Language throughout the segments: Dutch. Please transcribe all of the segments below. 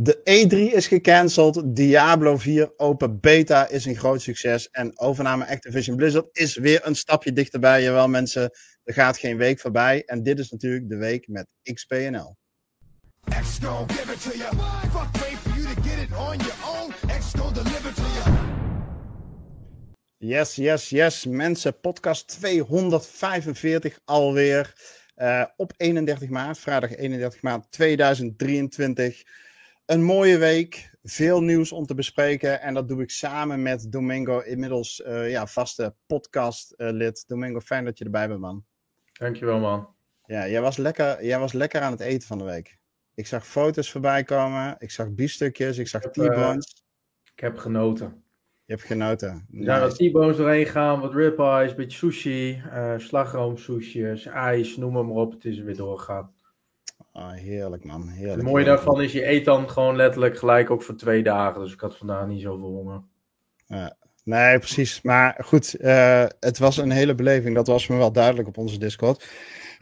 De E3 is gecanceld. Diablo 4 Open Beta is een groot succes. En overname Activision Blizzard is weer een stapje dichterbij. Jawel, mensen, er gaat geen week voorbij. En dit is natuurlijk de week met XPNL. Yes, yes, yes. Mensen, podcast 245 alweer. Uh, op 31 maart, vrijdag 31 maart 2023. Een mooie week, veel nieuws om te bespreken. En dat doe ik samen met Domingo, inmiddels uh, ja, vaste podcastlid. Domingo, fijn dat je erbij bent, man. Dankjewel, man. Ja, jij was, lekker, jij was lekker aan het eten van de week. Ik zag foto's voorbij komen, ik zag biefstukjes, ik zag T-bones. Uh, ik heb genoten. Je hebt genoten. Zijn wat T-bones doorheen gaan, wat ribeyes, een beetje sushi, uh, slagroomsoesjes, ijs, noem maar, op. Het is weer doorgegaan. Oh, heerlijk man, heerlijk. Het mooie daarvan is, je eet dan gewoon letterlijk gelijk ook voor twee dagen. Dus ik had vandaag niet zoveel honger. Ja. Nee, precies. Maar goed, uh, het was een hele beleving. Dat was me wel duidelijk op onze Discord.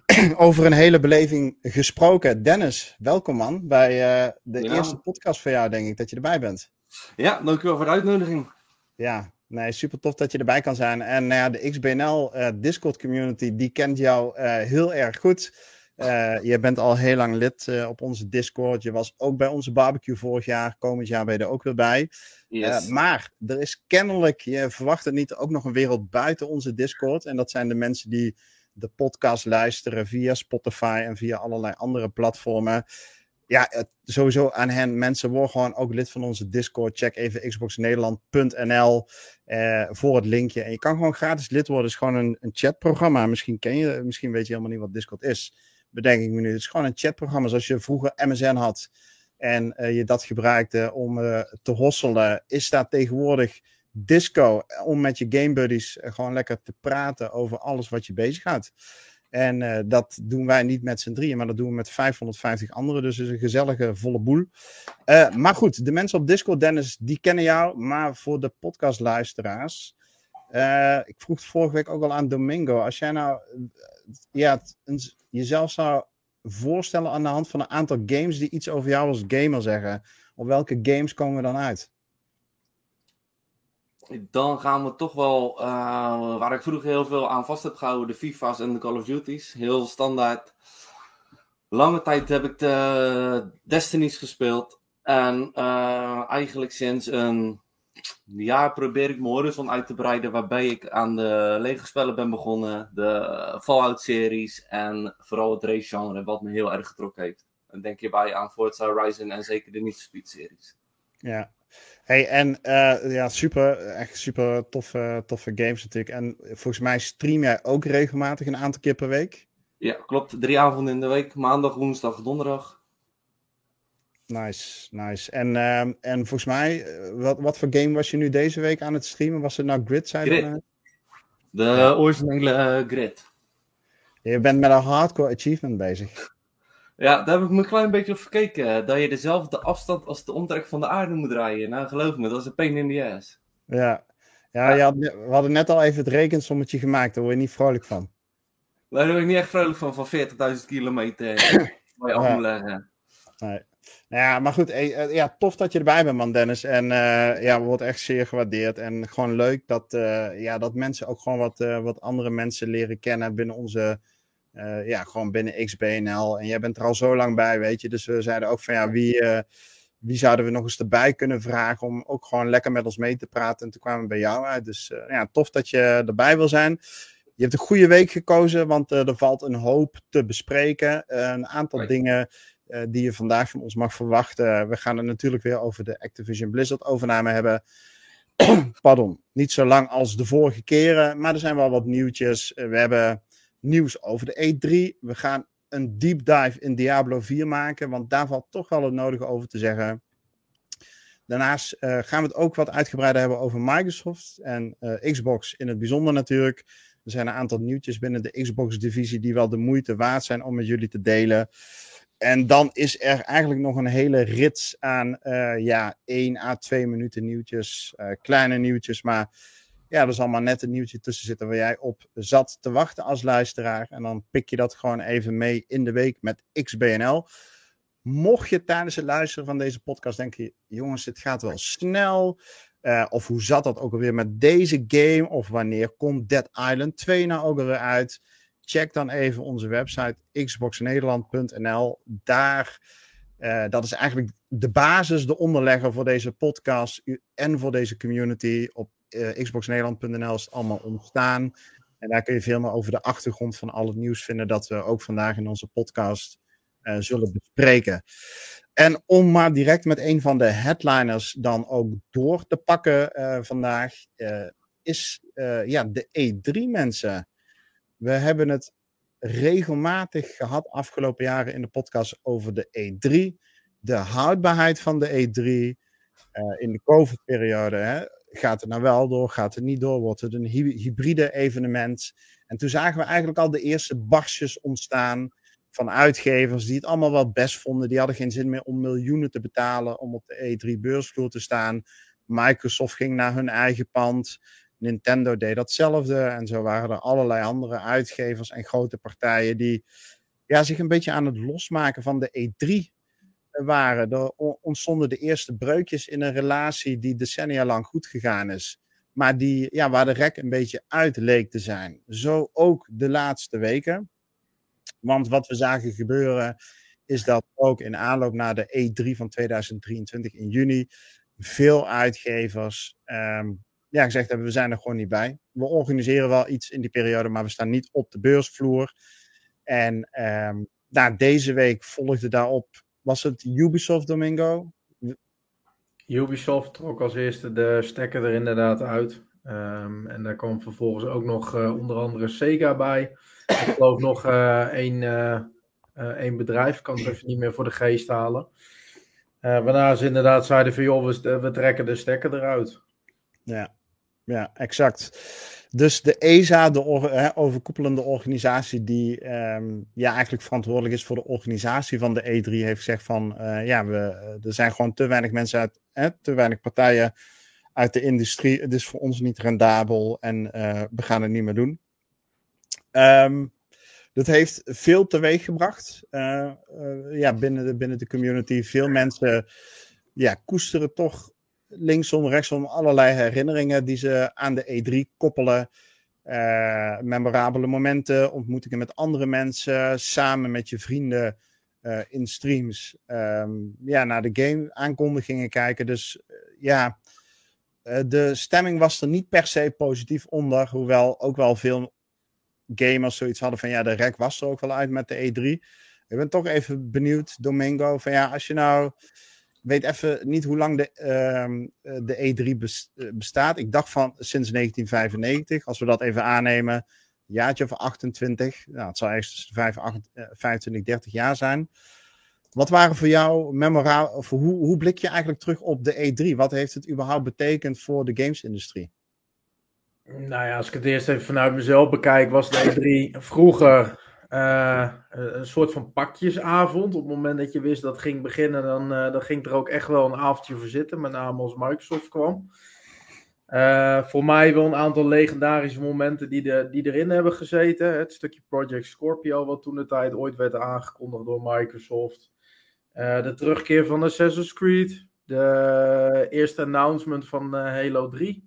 Over een hele beleving gesproken. Dennis, welkom man bij uh, de ja. eerste podcast van jou, denk ik, dat je erbij bent. Ja, dankjewel voor de uitnodiging. Ja, nee, super tof dat je erbij kan zijn. En nou ja, de XBNL uh, Discord community, die kent jou heel erg goed. Uh, je bent al heel lang lid uh, op onze Discord. Je was ook bij onze barbecue vorig jaar. Komend jaar ben je er ook weer bij. Yes. Uh, maar er is kennelijk, je verwacht het niet, ook nog een wereld buiten onze Discord. En dat zijn de mensen die de podcast luisteren via Spotify en via allerlei andere platformen. Ja, het, sowieso aan hen. Mensen worden gewoon ook lid van onze Discord. Check even xboxnederland.nl voor het linkje. En je kan gewoon gratis lid worden. Het is gewoon een, een chatprogramma. Misschien ken je, misschien weet je helemaal niet wat Discord is bedenk ik me nu. Het is gewoon een chatprogramma zoals je vroeger MSN had. En uh, je dat gebruikte om uh, te hosselen. Is daar tegenwoordig Disco om met je game buddies uh, gewoon lekker te praten over alles wat je bezighoudt. En dat doen wij niet met z'n drieën, maar dat doen we met 550 anderen. Dus het is een gezellige, volle boel. maar goed, de mensen op Discord, Dennis, die kennen jou. Maar voor de podcastluisteraars. Ik vroeg vorige week ook al aan Domingo. Als jij nou ja, een, jezelf zou voorstellen aan de hand van een aantal games die iets over jou als gamer zeggen, op welke games komen we dan uit? Dan gaan we toch wel, uh, waar ik vroeger heel veel aan vast heb gehouden, de FIFA's en de Call of Duty's. Heel standaard. Lange tijd heb ik de Destiny's gespeeld. En eigenlijk sinds een ja, probeer ik mijn horizon uit te breiden. Waarbij ik aan de Lego-spellen ben begonnen. De Fallout-series. En vooral het race-genre, wat me heel erg getrokken heeft. Dan denk je bij aan Forza Horizon en zeker de Need Speed-series. Ja. Hey, en uh, ja, super, echt super toffe, toffe games natuurlijk. En volgens mij stream jij ook regelmatig een aantal keer per week? Ja, klopt. Drie avonden in de week. Maandag, woensdag, donderdag. Nice, nice. En, uh, en volgens mij, eh, wat, wat voor game was je nu deze week aan het streamen? Was het nou Grid? Zei Grid. Dan, de ja. originele uh, Grid. Je bent met een hardcore achievement bezig. Ja, daar heb ik me een klein beetje op gekeken. Dat je dezelfde afstand als de omtrek van de aarde moet draaien. Nou, geloof me, dat is een pain in the ass. Ja, ja, ja. Had, we hadden net al even het rekensommetje gemaakt. Daar word je niet vrolijk van. Daar word ik niet echt vrolijk van, van 40.000 kilometer. je af moet leggen. Nee. Ja, maar goed, eh, ja, tof dat je erbij bent, man, Dennis. En uh, ja, wordt echt zeer gewaardeerd. En gewoon leuk dat, uh, ja, dat mensen ook gewoon wat, uh, wat andere mensen leren kennen binnen onze, ja, gewoon binnen XBNL. En jij bent er al zo lang bij, weet je. Dus we zeiden ook van, ja, wie, wie zouden we nog eens erbij kunnen vragen om ook gewoon lekker met ons mee te praten. En toen kwamen we bij jou uit. Dus ja, tof dat je erbij wil zijn. Je hebt een goede week gekozen, want er valt een hoop te bespreken. een aantal dingen uh, die je vandaag van ons mag verwachten. We gaan het natuurlijk weer over de Activision Blizzard overname hebben. Pardon, niet zo lang als de vorige keren, maar er zijn wel wat nieuwtjes. Uh, we hebben nieuws over de E3. We gaan een deep dive in Diablo 4 maken, want daar valt toch wel het nodige over te zeggen. Daarnaast uh, gaan we het ook wat uitgebreider hebben over Microsoft en Xbox in het bijzonder natuurlijk. Er zijn een aantal nieuwtjes binnen de Xbox-divisie die wel de moeite waard zijn om met jullie te delen. En dan is er eigenlijk nog een hele rits aan uh, ja, 1 à 2 minuten nieuwtjes. Uh, kleine nieuwtjes, maar ja, er zal maar net een nieuwtje tussen zitten waar jij op zat te wachten als luisteraar. En dan pik je dat gewoon even mee in de week met XBNL. Mocht je tijdens het luisteren van deze podcast denken, jongens, het gaat wel snel. Uh, of hoe zat dat ook alweer met deze game? Of wanneer komt Dead Island 2 nou ook alweer uit? Check dan even onze website xboxnederland.nl. Daar, uh, dat is eigenlijk de basis, de onderlegger voor deze podcast en voor deze community. Op uh, xboxnederland.nl is het allemaal ontstaan. En daar kun je veel meer over de achtergrond van al het nieuws vinden dat we ook vandaag in onze podcast uh, zullen bespreken. En om maar direct met een van de headliners dan ook door te pakken vandaag, is ja, de E3 mensen. We hebben het regelmatig gehad afgelopen jaren in de podcast over de E3. De houdbaarheid van de E3 in de COVID-periode. Gaat het nou wel door? Gaat het niet door? Wordt het een hybride evenement? En toen zagen we eigenlijk al de eerste barstjes ontstaan van uitgevers die het allemaal wel best vonden. Die hadden geen zin meer om miljoenen te betalen om op de E3-beursvloer te staan. Microsoft ging naar hun eigen pand. Nintendo deed datzelfde. En zo waren er allerlei andere uitgevers en grote partijen die ja, zich een beetje aan het losmaken van de E3 waren. Er ontstonden de eerste breukjes in een relatie die decennia lang goed gegaan is. Maar die, ja, waar de rek een beetje uit leek te zijn. Zo ook de laatste weken. Want wat we zagen gebeuren, is dat ook in aanloop naar de E3 van 2023 in juni, veel uitgevers um, ja, gezegd hebben: we zijn er gewoon niet bij. We organiseren wel iets in die periode, maar we staan niet op de beursvloer. En um, nou, deze week volgde daarop, was het Ubisoft Domingo? Ubisoft trok als eerste de stekker er inderdaad uit. Um, en daar kwam vervolgens ook nog uh, onder andere Sega bij. Ik geloof nog uh, één, uh, één bedrijf, kan het even niet meer voor de geest halen. waarna ze inderdaad zeiden van joh, we, we trekken de stekker eruit. Ja, ja exact. Dus de ESA, de overkoepelende organisatie die um, ja, eigenlijk verantwoordelijk is voor de organisatie van de E3, heeft gezegd van ja, we, er zijn gewoon te weinig mensen uit, hè, te weinig partijen uit de industrie. Het is voor ons niet rendabel en uh, we gaan het niet meer doen. Um, dat heeft veel teweeg gebracht ja, binnen, de, binnen de community. Veel mensen ja, koesteren toch linksom, rechtsom allerlei herinneringen die ze aan de E3 koppelen. Uh, memorabele momenten, ontmoetingen met andere mensen, samen met je vrienden uh, in streams. Um, ja, naar de game aankondigingen kijken. Dus uh, ja, de stemming was er niet per se positief onder, hoewel ook wel veel gamers zoiets hadden van ja, de rek was er ook wel uit met de E3. Ik ben toch even benieuwd, Domingo, van ja, als je nou weet even niet hoe lang de, uh, de E3 bestaat. Ik dacht van sinds 1995, als we dat even aannemen, jaartje of 28. Nou, het zal eerst tussen 5, 8, 25, 30 jaar zijn. Wat waren voor jou memorabel, hoe, hoe blik je eigenlijk terug op de E3? Wat heeft het überhaupt betekend voor de gamesindustrie? Nou ja, als ik het eerst even vanuit mezelf bekijk, was de E3 vroeger uh, een soort van pakjesavond. Op het moment dat je wist dat ging beginnen, dan, uh, dan ging er ook echt wel een avondje voor zitten, met name als Microsoft kwam. Voor mij wel een aantal legendarische momenten die, de, die erin hebben gezeten. Het stukje Project Scorpio, wat toen de tijd ooit werd aangekondigd door Microsoft. de terugkeer van Assassin's Creed. De eerste announcement van Halo 3.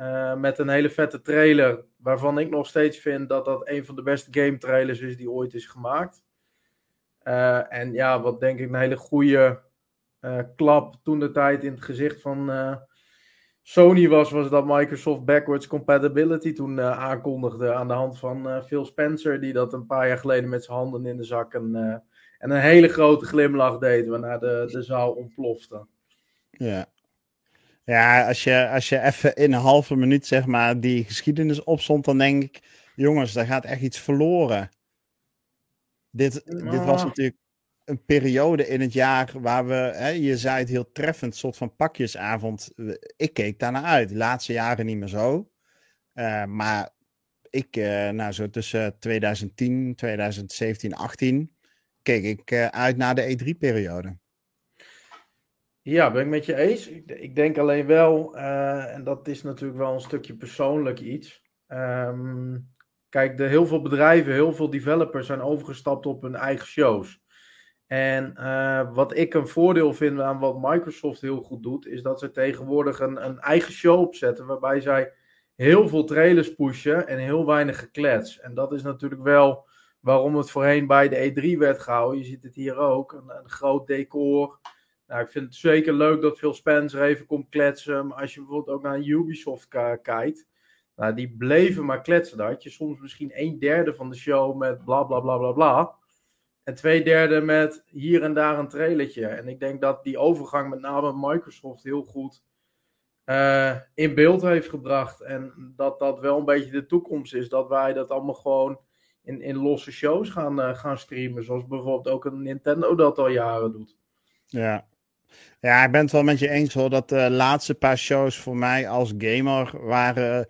Uh, met een hele vette trailer, waarvan ik nog steeds vind dat dat een van de beste game trailers is die ooit is gemaakt. Uh, en ja, wat denk ik een hele goede uh, klap toen de tijd in het gezicht van Sony was, was dat Microsoft Backwards Compatibility toen aankondigde aan de hand van Phil Spencer, die dat een paar jaar geleden met zijn handen in de zak en, en een hele grote glimlach deed, waarna de, de zaal ontplofte. Ja, ja, als je, als je even in een halve minuut zeg maar die geschiedenis opzond, dan denk ik, jongens, daar gaat echt iets verloren. Dit, dit was natuurlijk een periode in het jaar waar we, hè, je zei het heel treffend, soort van pakjesavond. Ik keek daarnaar uit. De laatste jaren niet meer zo. Uh, maar ik, uh, nou zo tussen 2010, 2017, 18, keek ik uh, uit naar de E3-periode. Ja, ben ik met je eens. Ik, denk alleen wel, uh, en dat is natuurlijk wel een stukje persoonlijk iets. Um, kijk, de, heel veel bedrijven, heel veel developers zijn overgestapt op hun eigen shows. En uh, wat ik een voordeel vind aan wat Microsoft heel goed doet, is dat ze tegenwoordig een, een eigen show opzetten waarbij zij heel veel trailers pushen en heel weinig geklets. En dat is natuurlijk wel waarom het voorheen bij de E3 werd gehouden. Je ziet het hier ook, een, een groot decor. Nou, ik vind het zeker leuk dat Phil Spencer even komt kletsen. Maar als je bijvoorbeeld ook naar Ubisoft kijkt, nou, die bleven maar kletsen. Had je soms misschien een derde van de show met bla bla bla bla bla. En twee derde met hier en daar een trailertje. En ik denk dat die overgang met name Microsoft heel goed uh, in beeld heeft gebracht. En dat dat wel een beetje de toekomst is. Dat wij dat allemaal gewoon in, in losse shows gaan, uh, gaan streamen. Zoals bijvoorbeeld ook een Nintendo dat al jaren doet. Ja. Ja, ik ben het wel met je eens hoor. Dat de laatste paar shows voor mij als gamer waren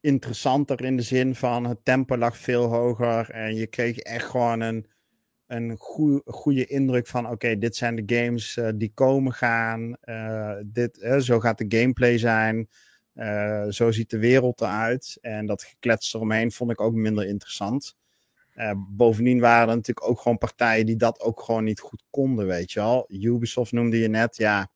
interessanter in de zin van het tempo lag veel hoger. En je kreeg echt gewoon een een goede indruk van: oké, dit zijn de games uh, die komen gaan. Uh, dit, zo gaat de gameplay zijn. zo ziet de wereld eruit. En dat geklets eromheen vond ik ook minder interessant. Bovendien waren er natuurlijk ook gewoon partijen die dat ook gewoon niet goed konden, weet je wel. Ubisoft noemde je net, ja.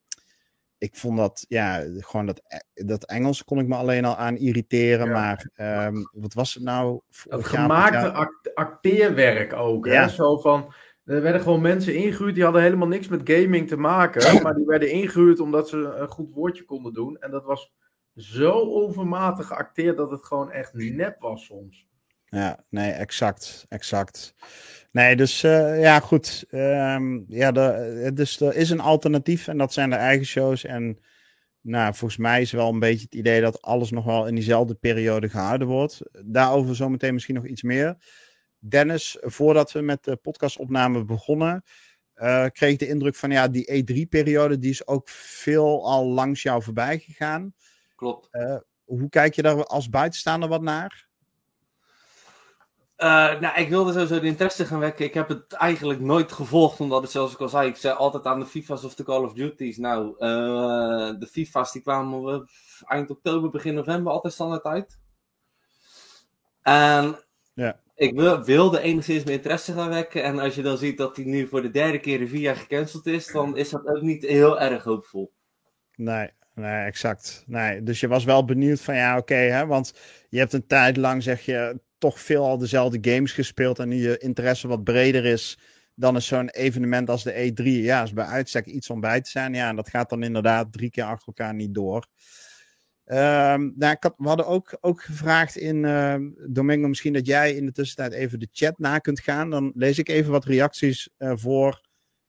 Ik vond dat, ja, gewoon dat, dat Engels kon ik me alleen al aan irriteren. Maar um, wat was het nou? Het gemaakte acteerwerk ook. Ja. Hè? Zo van, er werden gewoon mensen ingehuurd die hadden helemaal niks met gaming te maken. Maar die werden ingehuurd omdat ze een goed woordje konden doen. En dat was zo overmatig geacteerd dat het gewoon echt nep was soms. Ja, nee, exact, exact. Nee, dus uh, ja, goed. Um, ja, de, dus er is een alternatief en dat zijn de eigen shows. En nou, volgens mij is wel een beetje het idee dat alles nog wel in diezelfde periode gehouden wordt. Daarover zometeen misschien nog iets meer. Dennis, voordat we met de podcastopname begonnen, uh, kreeg ik de indruk van ja, die E3-periode die is ook veel al langs jou voorbij gegaan. Klopt. Uh, hoe kijk je daar als buitenstaander wat naar? Uh, nou, ik wilde sowieso de interesse gaan wekken. Ik heb het eigenlijk nooit gevolgd, omdat het, zoals ik al zei, ik zei altijd aan de FIFA's of de Call of Duty's. Nou, uh, de FIFA's die kwamen eind oktober, begin november altijd standaard uit. En ja. ik wil, wilde enigszins mijn interesse gaan wekken. En als je dan ziet dat hij nu voor de derde keer in vier jaar gecanceld is, dan is dat ook niet heel erg hoopvol. Nee, nee, exact. Nee, dus je was wel benieuwd van ja, oké, hè, want je hebt een tijd lang, zeg je, toch veel al dezelfde games gespeeld en nu je interesse wat breder is, dan is zo'n evenement als de E3, ja, is bij uitstek iets om bij te zijn. Ja, en dat gaat dan inderdaad drie keer achter elkaar niet door. Um, ik had, we hadden ook, ook gevraagd in uh, Domingo, misschien dat jij in de tussentijd even de chat na kunt gaan. Dan lees ik even wat reacties voor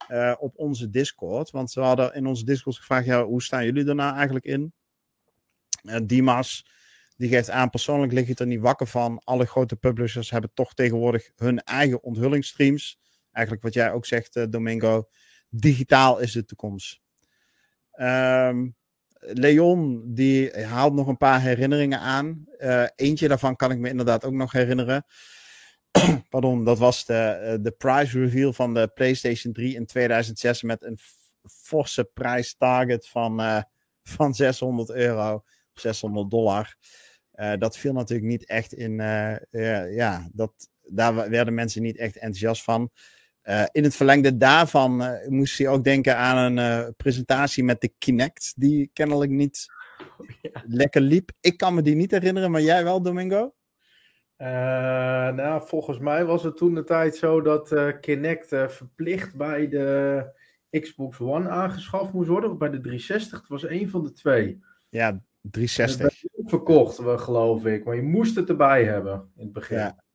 uh, op onze Discord. Want we hadden in onze Discord gevraagd, ja, hoe staan jullie er nou eigenlijk in? Dimas, die geeft aan, persoonlijk lig ik er niet wakker van. Alle grote publishers hebben toch tegenwoordig hun eigen onthullingsstreams. Eigenlijk wat jij ook zegt, Domingo. Digitaal is de toekomst. Um, Leon, die haalt nog een paar herinneringen aan. Uh, eentje daarvan kan ik me inderdaad ook nog herinneren. Pardon, dat was de, eh, de price reveal van de PlayStation 3 in 2006 met een forse prijstarget van, uh, van 600 euro, 600 dollar. Uh, dat viel natuurlijk niet echt in, ja, dat, daar werden mensen niet echt enthousiast van. Uh, in het verlengde daarvan uh, moest hij ook denken aan een uh, presentatie met de Kinect, die kennelijk niet ja. lekker liep. Ik kan me die niet herinneren, maar jij wel, Domingo? nou, volgens mij was het toen de tijd zo dat Kinect verplicht bij de Xbox One aangeschaft moest worden, of bij de 360. Het was een van de twee. Ja, 360. verkocht, geloof ik, maar je moest het erbij hebben in het begin. Ja.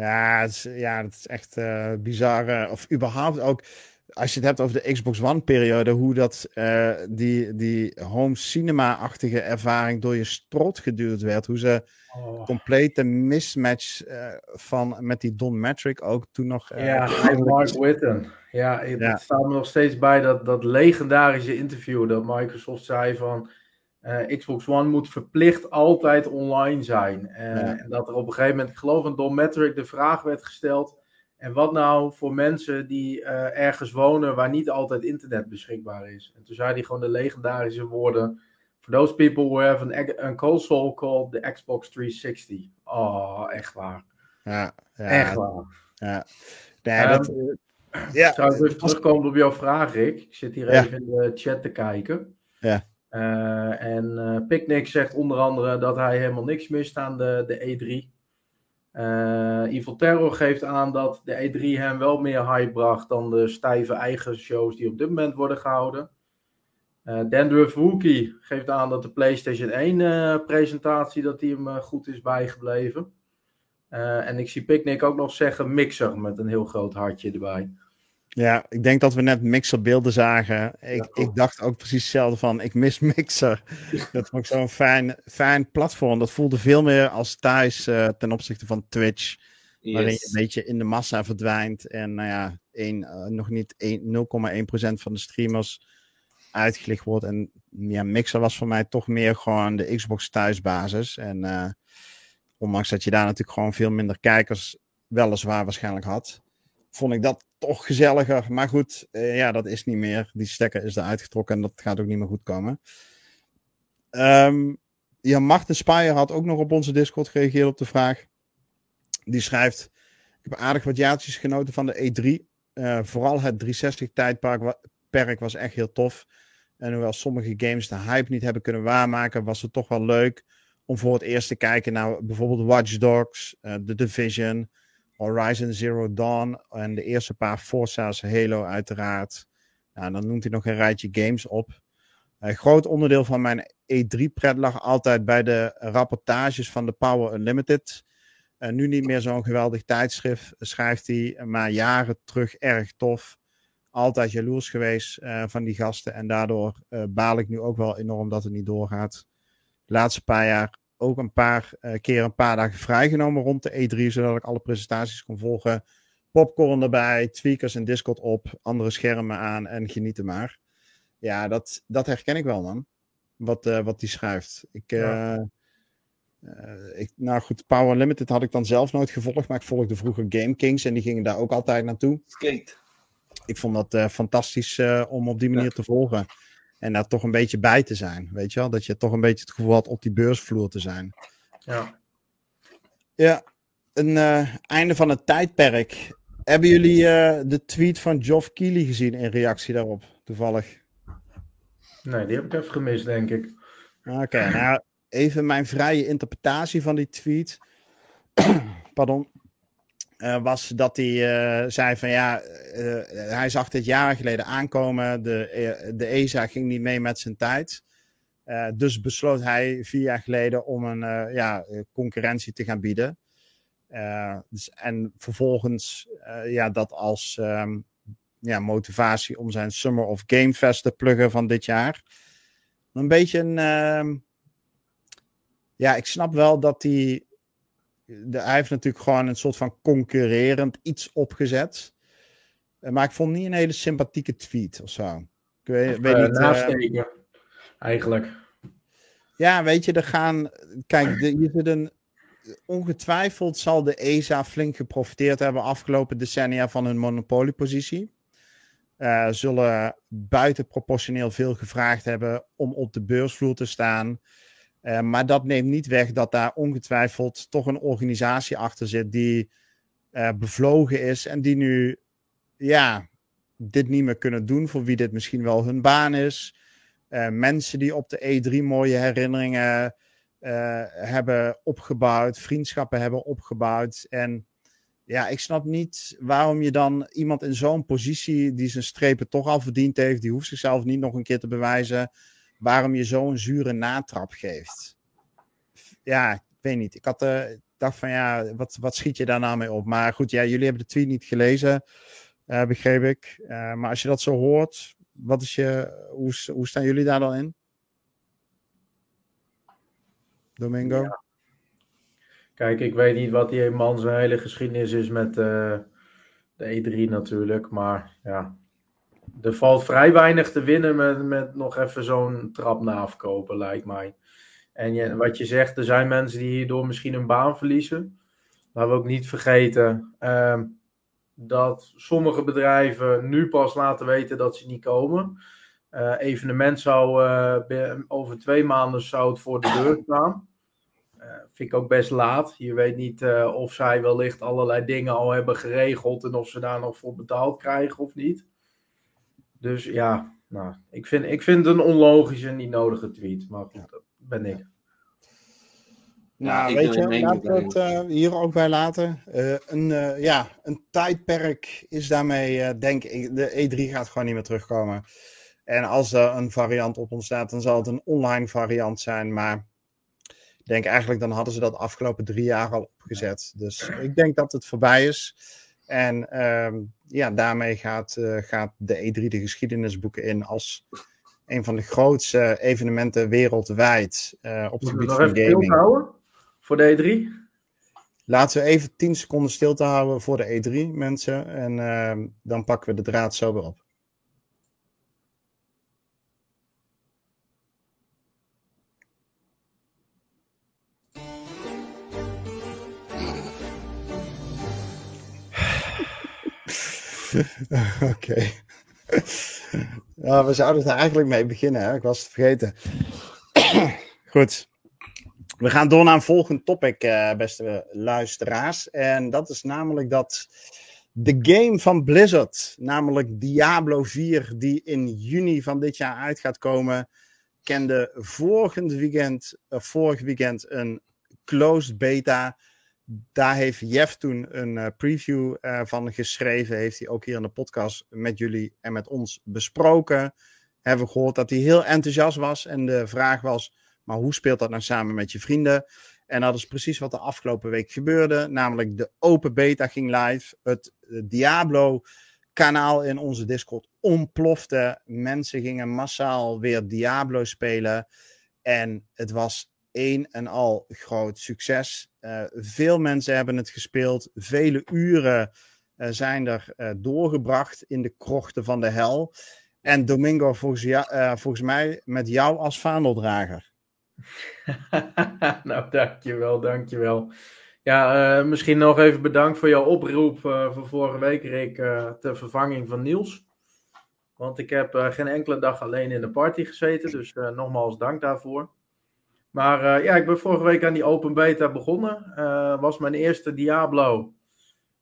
Ja, het is, ja, het is echt uh, bizar. Uh, of überhaupt ook, als je het hebt over de Xbox One-periode, hoe dat uh, die, die home cinema-achtige ervaring door je strot geduwd werd. Hoe ze oh. complete mismatch van met die Don Metric ook toen nog. ja, Mark Witten. Ja, het ja. staat me nog steeds bij dat, dat legendarische interview dat Microsoft zei van uh, Xbox One moet verplicht altijd online zijn. Uh, ja. En dat er op een gegeven moment, ik geloof aan Don Metric, de vraag werd gesteld. En wat nou voor mensen die uh, ergens wonen waar niet altijd internet beschikbaar is? En toen zei hij gewoon de legendarische woorden. For those people who have an, an console called the Xbox 360. Oh, echt waar. Ja, ja echt waar. Ja. Nee, um, dat, Ja, Trouwens, even terugkomen op jouw vraag, Rick. Ik zit hier even in de chat te kijken. Ja. Uh, en uh, Picnic zegt onder andere dat hij helemaal niks mist aan de, de E3. Uh, Evil Terror geeft aan dat de E3 hem wel meer hype bracht dan de stijve eigen shows die op dit moment worden gehouden. Uh, Dandruff Wookie geeft aan dat de PlayStation 1 uh, presentatie dat die hem goed is bijgebleven. en ik zie Picnic ook nog zeggen mixer met een heel groot hartje erbij. Ja, ik denk dat we net Mixer beelden zagen. Ik, ik dacht ook precies hetzelfde van, ik mis Mixer. dat vond ik zo'n fijn, fijn platform. Dat voelde veel meer als thuis uh, ten opzichte van Twitch. Yes. Waarin je een beetje in de massa verdwijnt. En nou ja, een, uh, nog niet 0,1% van de streamers uitgelicht wordt. En ja, Mixer was voor mij toch meer gewoon de Xbox thuisbasis. En uh, ondanks dat je daar natuurlijk gewoon veel minder kijkers weliswaar waarschijnlijk had vond ik dat toch gezelliger. Maar goed, uh, ja, dat is niet meer. Die stekker is eruit getrokken en dat gaat ook niet meer goed komen. Um, ja, Martin Spire had ook nog op onze Discord gereageerd op de vraag. Die schrijft: Ik heb aardig wat jaartjes genoten van de E3. Uh, vooral het 360-tijdperk was echt heel tof. En hoewel sommige games de hype niet hebben kunnen waarmaken, was het toch wel leuk om voor het eerst te kijken naar bijvoorbeeld Watch Dogs, uh, The Division, Horizon Zero Dawn en de eerste paar Forza's, Halo uiteraard. Nou, dan noemt hij nog een rijtje games op. Een groot onderdeel van mijn E3-pret lag altijd bij de rapportages van de Power Unlimited. Uh, nu niet meer zo'n geweldig tijdschrift, schrijft hij, maar jaren terug erg tof. Altijd jaloers geweest uh, van die gasten en daardoor uh, baal ik nu ook wel enorm dat het niet doorgaat. De laatste paar jaar ook een paar uh, keer een paar dagen vrijgenomen rond de E3, zodat ik alle presentaties kon volgen. Popcorn erbij, tweakers en Discord op, andere schermen aan en genieten maar. Ja, dat, dat herken ik wel, man. Wat, uh, wat die schrijft. Ik, uh, ja. ik, nou goed, Power Limited had ik dan zelf nooit gevolgd, maar ik volgde vroeger Game Kings en die gingen daar ook altijd naartoe. Skate. Ik vond dat fantastisch om op die manier ja. te volgen. En daar toch een beetje bij te zijn. Weet je wel? Dat je toch een beetje het gevoel had op die beursvloer te zijn. Ja. Ja, een uh, einde van het tijdperk. Hebben jullie uh, de tweet van Geoff Keighley gezien in reactie daarop, toevallig? Nee, die heb ik even gemist, denk ik. Oké, okay, nou even mijn vrije interpretatie van die tweet. Pardon. Uh, was dat hij uh, zei van ja, uh, hij zag dit jaren geleden aankomen. De, de ESA ging niet mee met zijn tijd. dus besloot hij vier jaar geleden om een ja, concurrentie te gaan bieden. Dus, en vervolgens ja, dat als um, ja, motivatie om zijn Summer of Game Fest te pluggen van dit jaar. Een beetje een. Ehm, ja, ik snap wel dat hij de, hij heeft natuurlijk gewoon een soort van concurrerend iets opgezet. Eh, maar ik vond niet een hele sympathieke tweet of zo. Ik weet, of, weet uh, niet. Uh, eigenlijk. Ja, weet je, er gaan. Kijk, de, je zit een. Ongetwijfeld zal de ESA flink geprofiteerd hebben afgelopen decennia van hun monopoliepositie. Uh, zullen buitenproportioneel veel gevraagd hebben om op de beursvloer te staan. Uh, maar dat neemt niet weg dat daar ongetwijfeld toch een organisatie achter zit die uh, bevlogen is en die nu ja, dit niet meer kunnen doen, voor wie dit misschien wel hun baan is. Uh, mensen die op de E3 mooie herinneringen hebben opgebouwd, vriendschappen hebben opgebouwd. En ja, ik snap niet waarom je dan iemand in zo'n positie, die zijn strepen toch al verdiend heeft, die hoeft zichzelf niet nog een keer te bewijzen waarom je zo'n zure natrap geeft. Ja, ik weet niet. Ik had uh, dacht van ja, wat, wat schiet je daar nou mee op? Maar goed, ja, jullie hebben de tweet niet gelezen, uh, begreep ik. Uh, maar als je dat zo hoort, wat is je, hoe, hoe staan jullie daar dan in? Domingo? Kijk, ik weet niet wat die man zijn hele geschiedenis is met de E3 natuurlijk. Maar ja, er valt vrij weinig te winnen met, met nog even zo'n trap na afkopen, lijkt mij. En wat je zegt, er zijn mensen die hierdoor misschien een baan verliezen. Maar we ook niet vergeten uh, dat sommige bedrijven nu pas laten weten dat ze niet komen. Uh, evenement zou uh, over twee maanden zou het voor de deur staan. Uh, vind ik ook best laat. Je weet niet of zij wellicht allerlei dingen al hebben geregeld en of ze daar nog voor betaald krijgen of niet. Dus ja, nou, ik, vind, ik vind het een onlogische en niet nodige tweet. Maar goed, dat ben ik. Nou, weet je, laten we het uh, hier ook bij laten. Uh, een, uh, ja, een tijdperk is daarmee, denk ik, de E3 gaat gewoon niet meer terugkomen. En als er een variant op ontstaat, dan zal het een online variant zijn. Maar ik denk eigenlijk, dan hadden ze dat afgelopen drie jaar al opgezet. Dus ik denk dat het voorbij is. En ehm, ja, daarmee gaat, gaat de E3 de geschiedenisboeken in als een van de grootste evenementen wereldwijd op het gebied van gaming voor de E3? Laten we even 10 seconden stilte houden voor de E3, mensen. En uh, dan pakken we de draad zo weer op. Oké. Ja, we zouden er eigenlijk mee beginnen, hè? ik was het vergeten. Goed. We gaan door naar een volgend topic, uh, beste luisteraars. En dat is namelijk dat de game van Blizzard, namelijk Diablo 4, die in juni van dit jaar uit gaat komen, kende weekend, uh, vorig weekend een closed beta. Daar heeft Jeff toen een uh, preview van geschreven. Heeft hij ook hier in de podcast met jullie en met ons besproken. Hebben we gehoord dat hij heel enthousiast was. En de vraag was maar hoe speelt dat nou samen met je vrienden? En dat is precies wat de afgelopen week gebeurde. Namelijk de open beta ging live. Het Diablo kanaal in onze Discord ontplofte. Mensen gingen massaal weer Diablo spelen. En het was een en al groot succes. Uh, veel mensen hebben het gespeeld. Vele uren uh, zijn er uh, doorgebracht in de krochten van de hel. En Domingo, volgens, volgens mij met jou als vaandeldrager. nou, dankjewel, dankjewel. Ja, misschien nog even bedankt voor jouw oproep van vorige week, Rick, ter vervanging van Niels. Want ik heb geen enkele dag alleen in de party gezeten, dus nogmaals dank daarvoor. Maar ja, ik ben vorige week aan die open beta begonnen. was mijn eerste Diablo.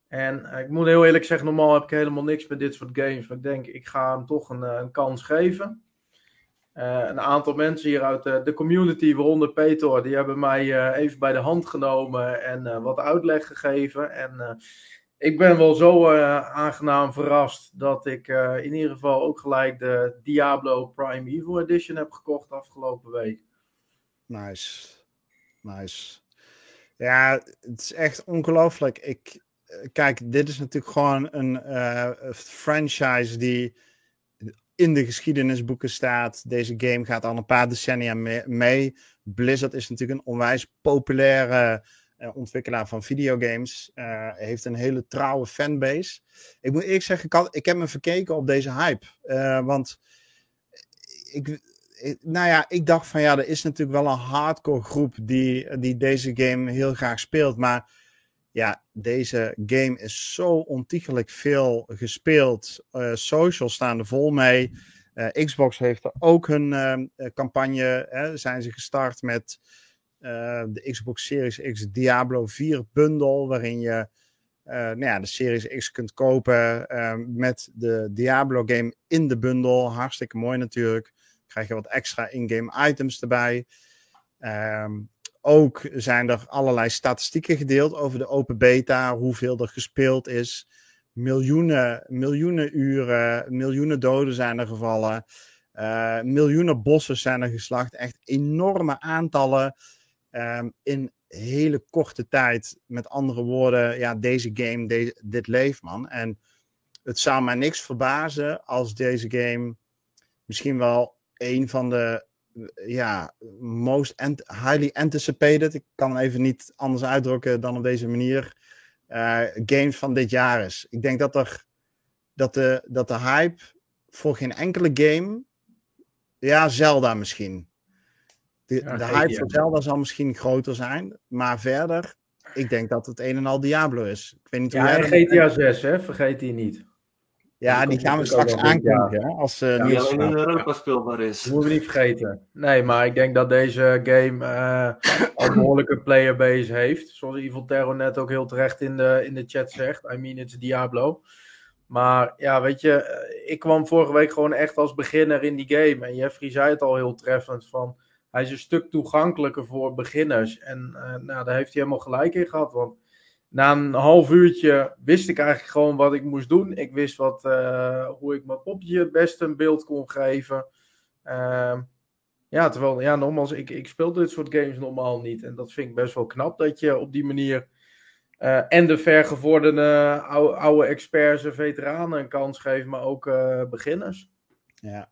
En ik moet heel eerlijk zeggen, normaal heb ik helemaal niks met dit soort games. Maar ik denk, ik ga hem toch een, een kans geven. Uh, een aantal mensen hier uit de, de community, waaronder Peter, die hebben mij uh, even bij de hand genomen en uh, wat uitleg gegeven. En ik ben wel zo aangenaam verrast dat ik in ieder geval ook gelijk de Diablo Prime Evil Edition heb gekocht afgelopen week. Nice. Nice. Ja, het is echt ongelooflijk. Ik, kijk, dit is natuurlijk gewoon een franchise die in de geschiedenisboeken staat. Deze game gaat al een paar decennia mee. Blizzard is natuurlijk een onwijs populaire uh, ontwikkelaar van videogames. Uh, heeft een hele trouwe fanbase. Ik moet eerlijk zeggen, ik, ik heb me verkeken op deze hype. Want ik, nou ja, ik dacht van ja, er is natuurlijk wel een hardcore groep die, die deze game heel graag speelt. Maar ja, deze game is zo ontiegelijk veel gespeeld. Uh, social staan er vol mee. Uh, Xbox heeft er ook hun uh, campagne. Hè, zijn ze gestart met de Xbox Series X Diablo 4 bundle. Waarin je nou ja, de Series X kunt kopen met de Diablo game in de bundle. Hartstikke mooi natuurlijk. Krijg je wat extra in-game items erbij. Um, ook zijn er allerlei statistieken gedeeld over de open beta, hoeveel er gespeeld is. Miljoenen, miljoenen uren, miljoenen doden zijn er gevallen. Uh, miljoenen bossen zijn er geslacht. Echt enorme aantallen um, in hele korte tijd. Met andere woorden, ja, deze game, dit leeft man. En het zou mij niks verbazen als deze game misschien wel een van de ja, most highly anticipated, ik kan even niet anders uitdrukken dan op deze manier, uh, games van dit jaar is. Ik denk dat, er, dat, de, dat de hype voor geen enkele game, ja, Zelda misschien. De, de hype voor Zelda zal misschien groter zijn, maar verder, ik denk dat het een en al Diablo is. Ik weet niet hoe ja, en GTA 6, hè? vergeet die niet. Ja, die gaan we straks aankondigen als uh, ja, alleen in Europa speelbaar is. Dat moeten we niet vergeten. Nee, maar ik denk dat deze game uh, een behoorlijke playerbase heeft. Zoals Evil Terror net ook heel terecht in de, in de chat zegt. I mean, it's Diablo. Maar ja, weet je, eh, ik kwam vorige week gewoon echt als beginner in die game. En Jeffrey zei het al heel treffend van... Hij is een stuk toegankelijker voor beginners. En uh, nou, daar heeft hij helemaal gelijk in gehad. Want na een half uurtje wist ik eigenlijk gewoon wat ik moest doen. Ik wist wat, uh, hoe ik mijn popje het beste een beeld kon geven. Uh, ja, terwijl, ja, nogmaals, ik, ik speel dit soort games normaal niet. En dat vind ik best wel knap dat je op die manier. Uh, en de vergevorderde oude, oude experts en veteranen een kans geeft, maar ook uh, beginners. Ja.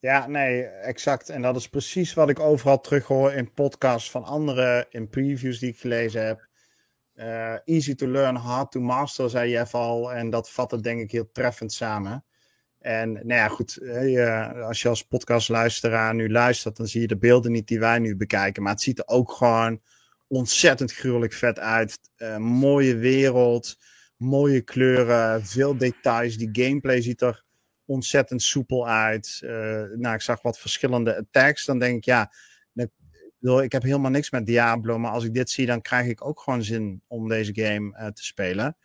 Ja, nee, exact. En dat is precies wat ik overal terughoor in podcasts van anderen, in previews die ik gelezen heb. Uh, easy to learn, hard to master, zei Jeff al. En dat vat het denk ik heel treffend samen. En nou ja, goed, als je als podcastluisteraar nu luistert, dan zie je de beelden niet die wij nu bekijken. Maar het ziet er ook gewoon ontzettend gruwelijk vet uit. Uh, mooie wereld, mooie kleuren, veel details. Die gameplay ziet er ontzettend soepel uit. nou, ik zag wat verschillende attacks. Dan denk ik, ja, ik heb helemaal niks met Diablo, maar als ik dit zie, dan krijg ik ook gewoon zin om deze game uh, te spelen.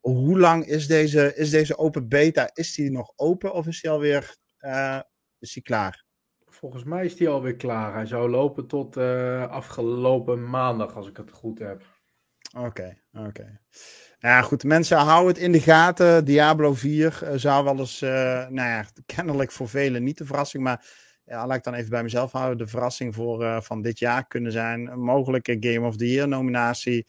Hoe lang is deze, is deze open beta? Is die nog open of is die alweer uh, is die klaar? Volgens mij is die alweer klaar. Hij zou lopen tot uh, afgelopen maandag, als ik het goed heb. Oké, okay, oké. Okay. Ja, goed. Mensen, houden het in de gaten. Diablo 4 uh, zou wel eens, nou ja, kennelijk voor velen niet de verrassing, maar ja, laat ik dan even bij mezelf houden, de verrassing voor, uh, van dit jaar kunnen zijn. Een mogelijke Game of the Year nominatie.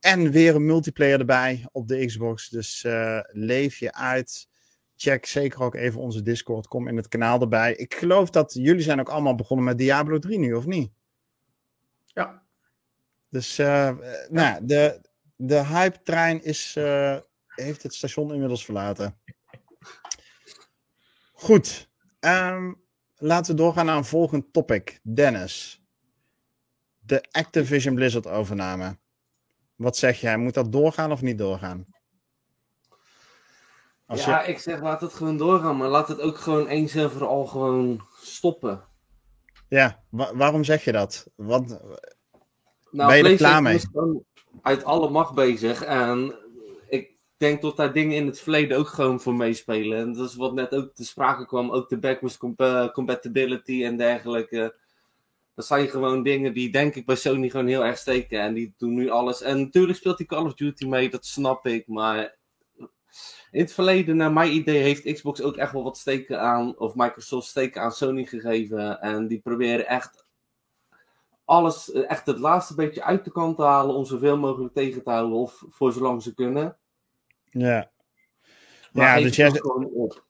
En weer een multiplayer erbij op de Xbox. Dus uh, leef je uit. Check zeker ook even onze Discord. Kom in het kanaal erbij. Ik geloof dat jullie zijn ook allemaal begonnen met Diablo 3 nu, of niet? Ja. Dus uh, nou, de, de hype-trein is, heeft het station inmiddels verlaten. Goed. Um, laten we doorgaan naar een volgend topic. Dennis. De Activision Blizzard overname. Wat zeg jij? Moet dat doorgaan of niet doorgaan? Als ja, je... ik zeg laat het gewoon doorgaan, maar laat het ook gewoon eens en voor al gewoon stoppen. Ja, wa waarom zeg je dat? Want nou, ben je er klaar mee? is uit alle macht bezig en denk dat daar dingen in het verleden ook gewoon voor meespelen. En dat is wat net ook te sprake kwam, ook de backwards compatibility en dergelijke. Dat zijn gewoon dingen die denk ik bij Sony gewoon heel erg steken. En die doen nu alles. En natuurlijk speelt die Call of Duty mee, dat snap ik. Maar in het verleden, naar mijn idee, heeft Xbox ook echt wel wat steken aan, of Microsoft steken aan Sony gegeven. En die proberen echt alles, echt het laatste beetje uit de kant te halen om zoveel mogelijk tegen te houden, of voor zolang ze kunnen. Ja. Maar ja, dus jij... op.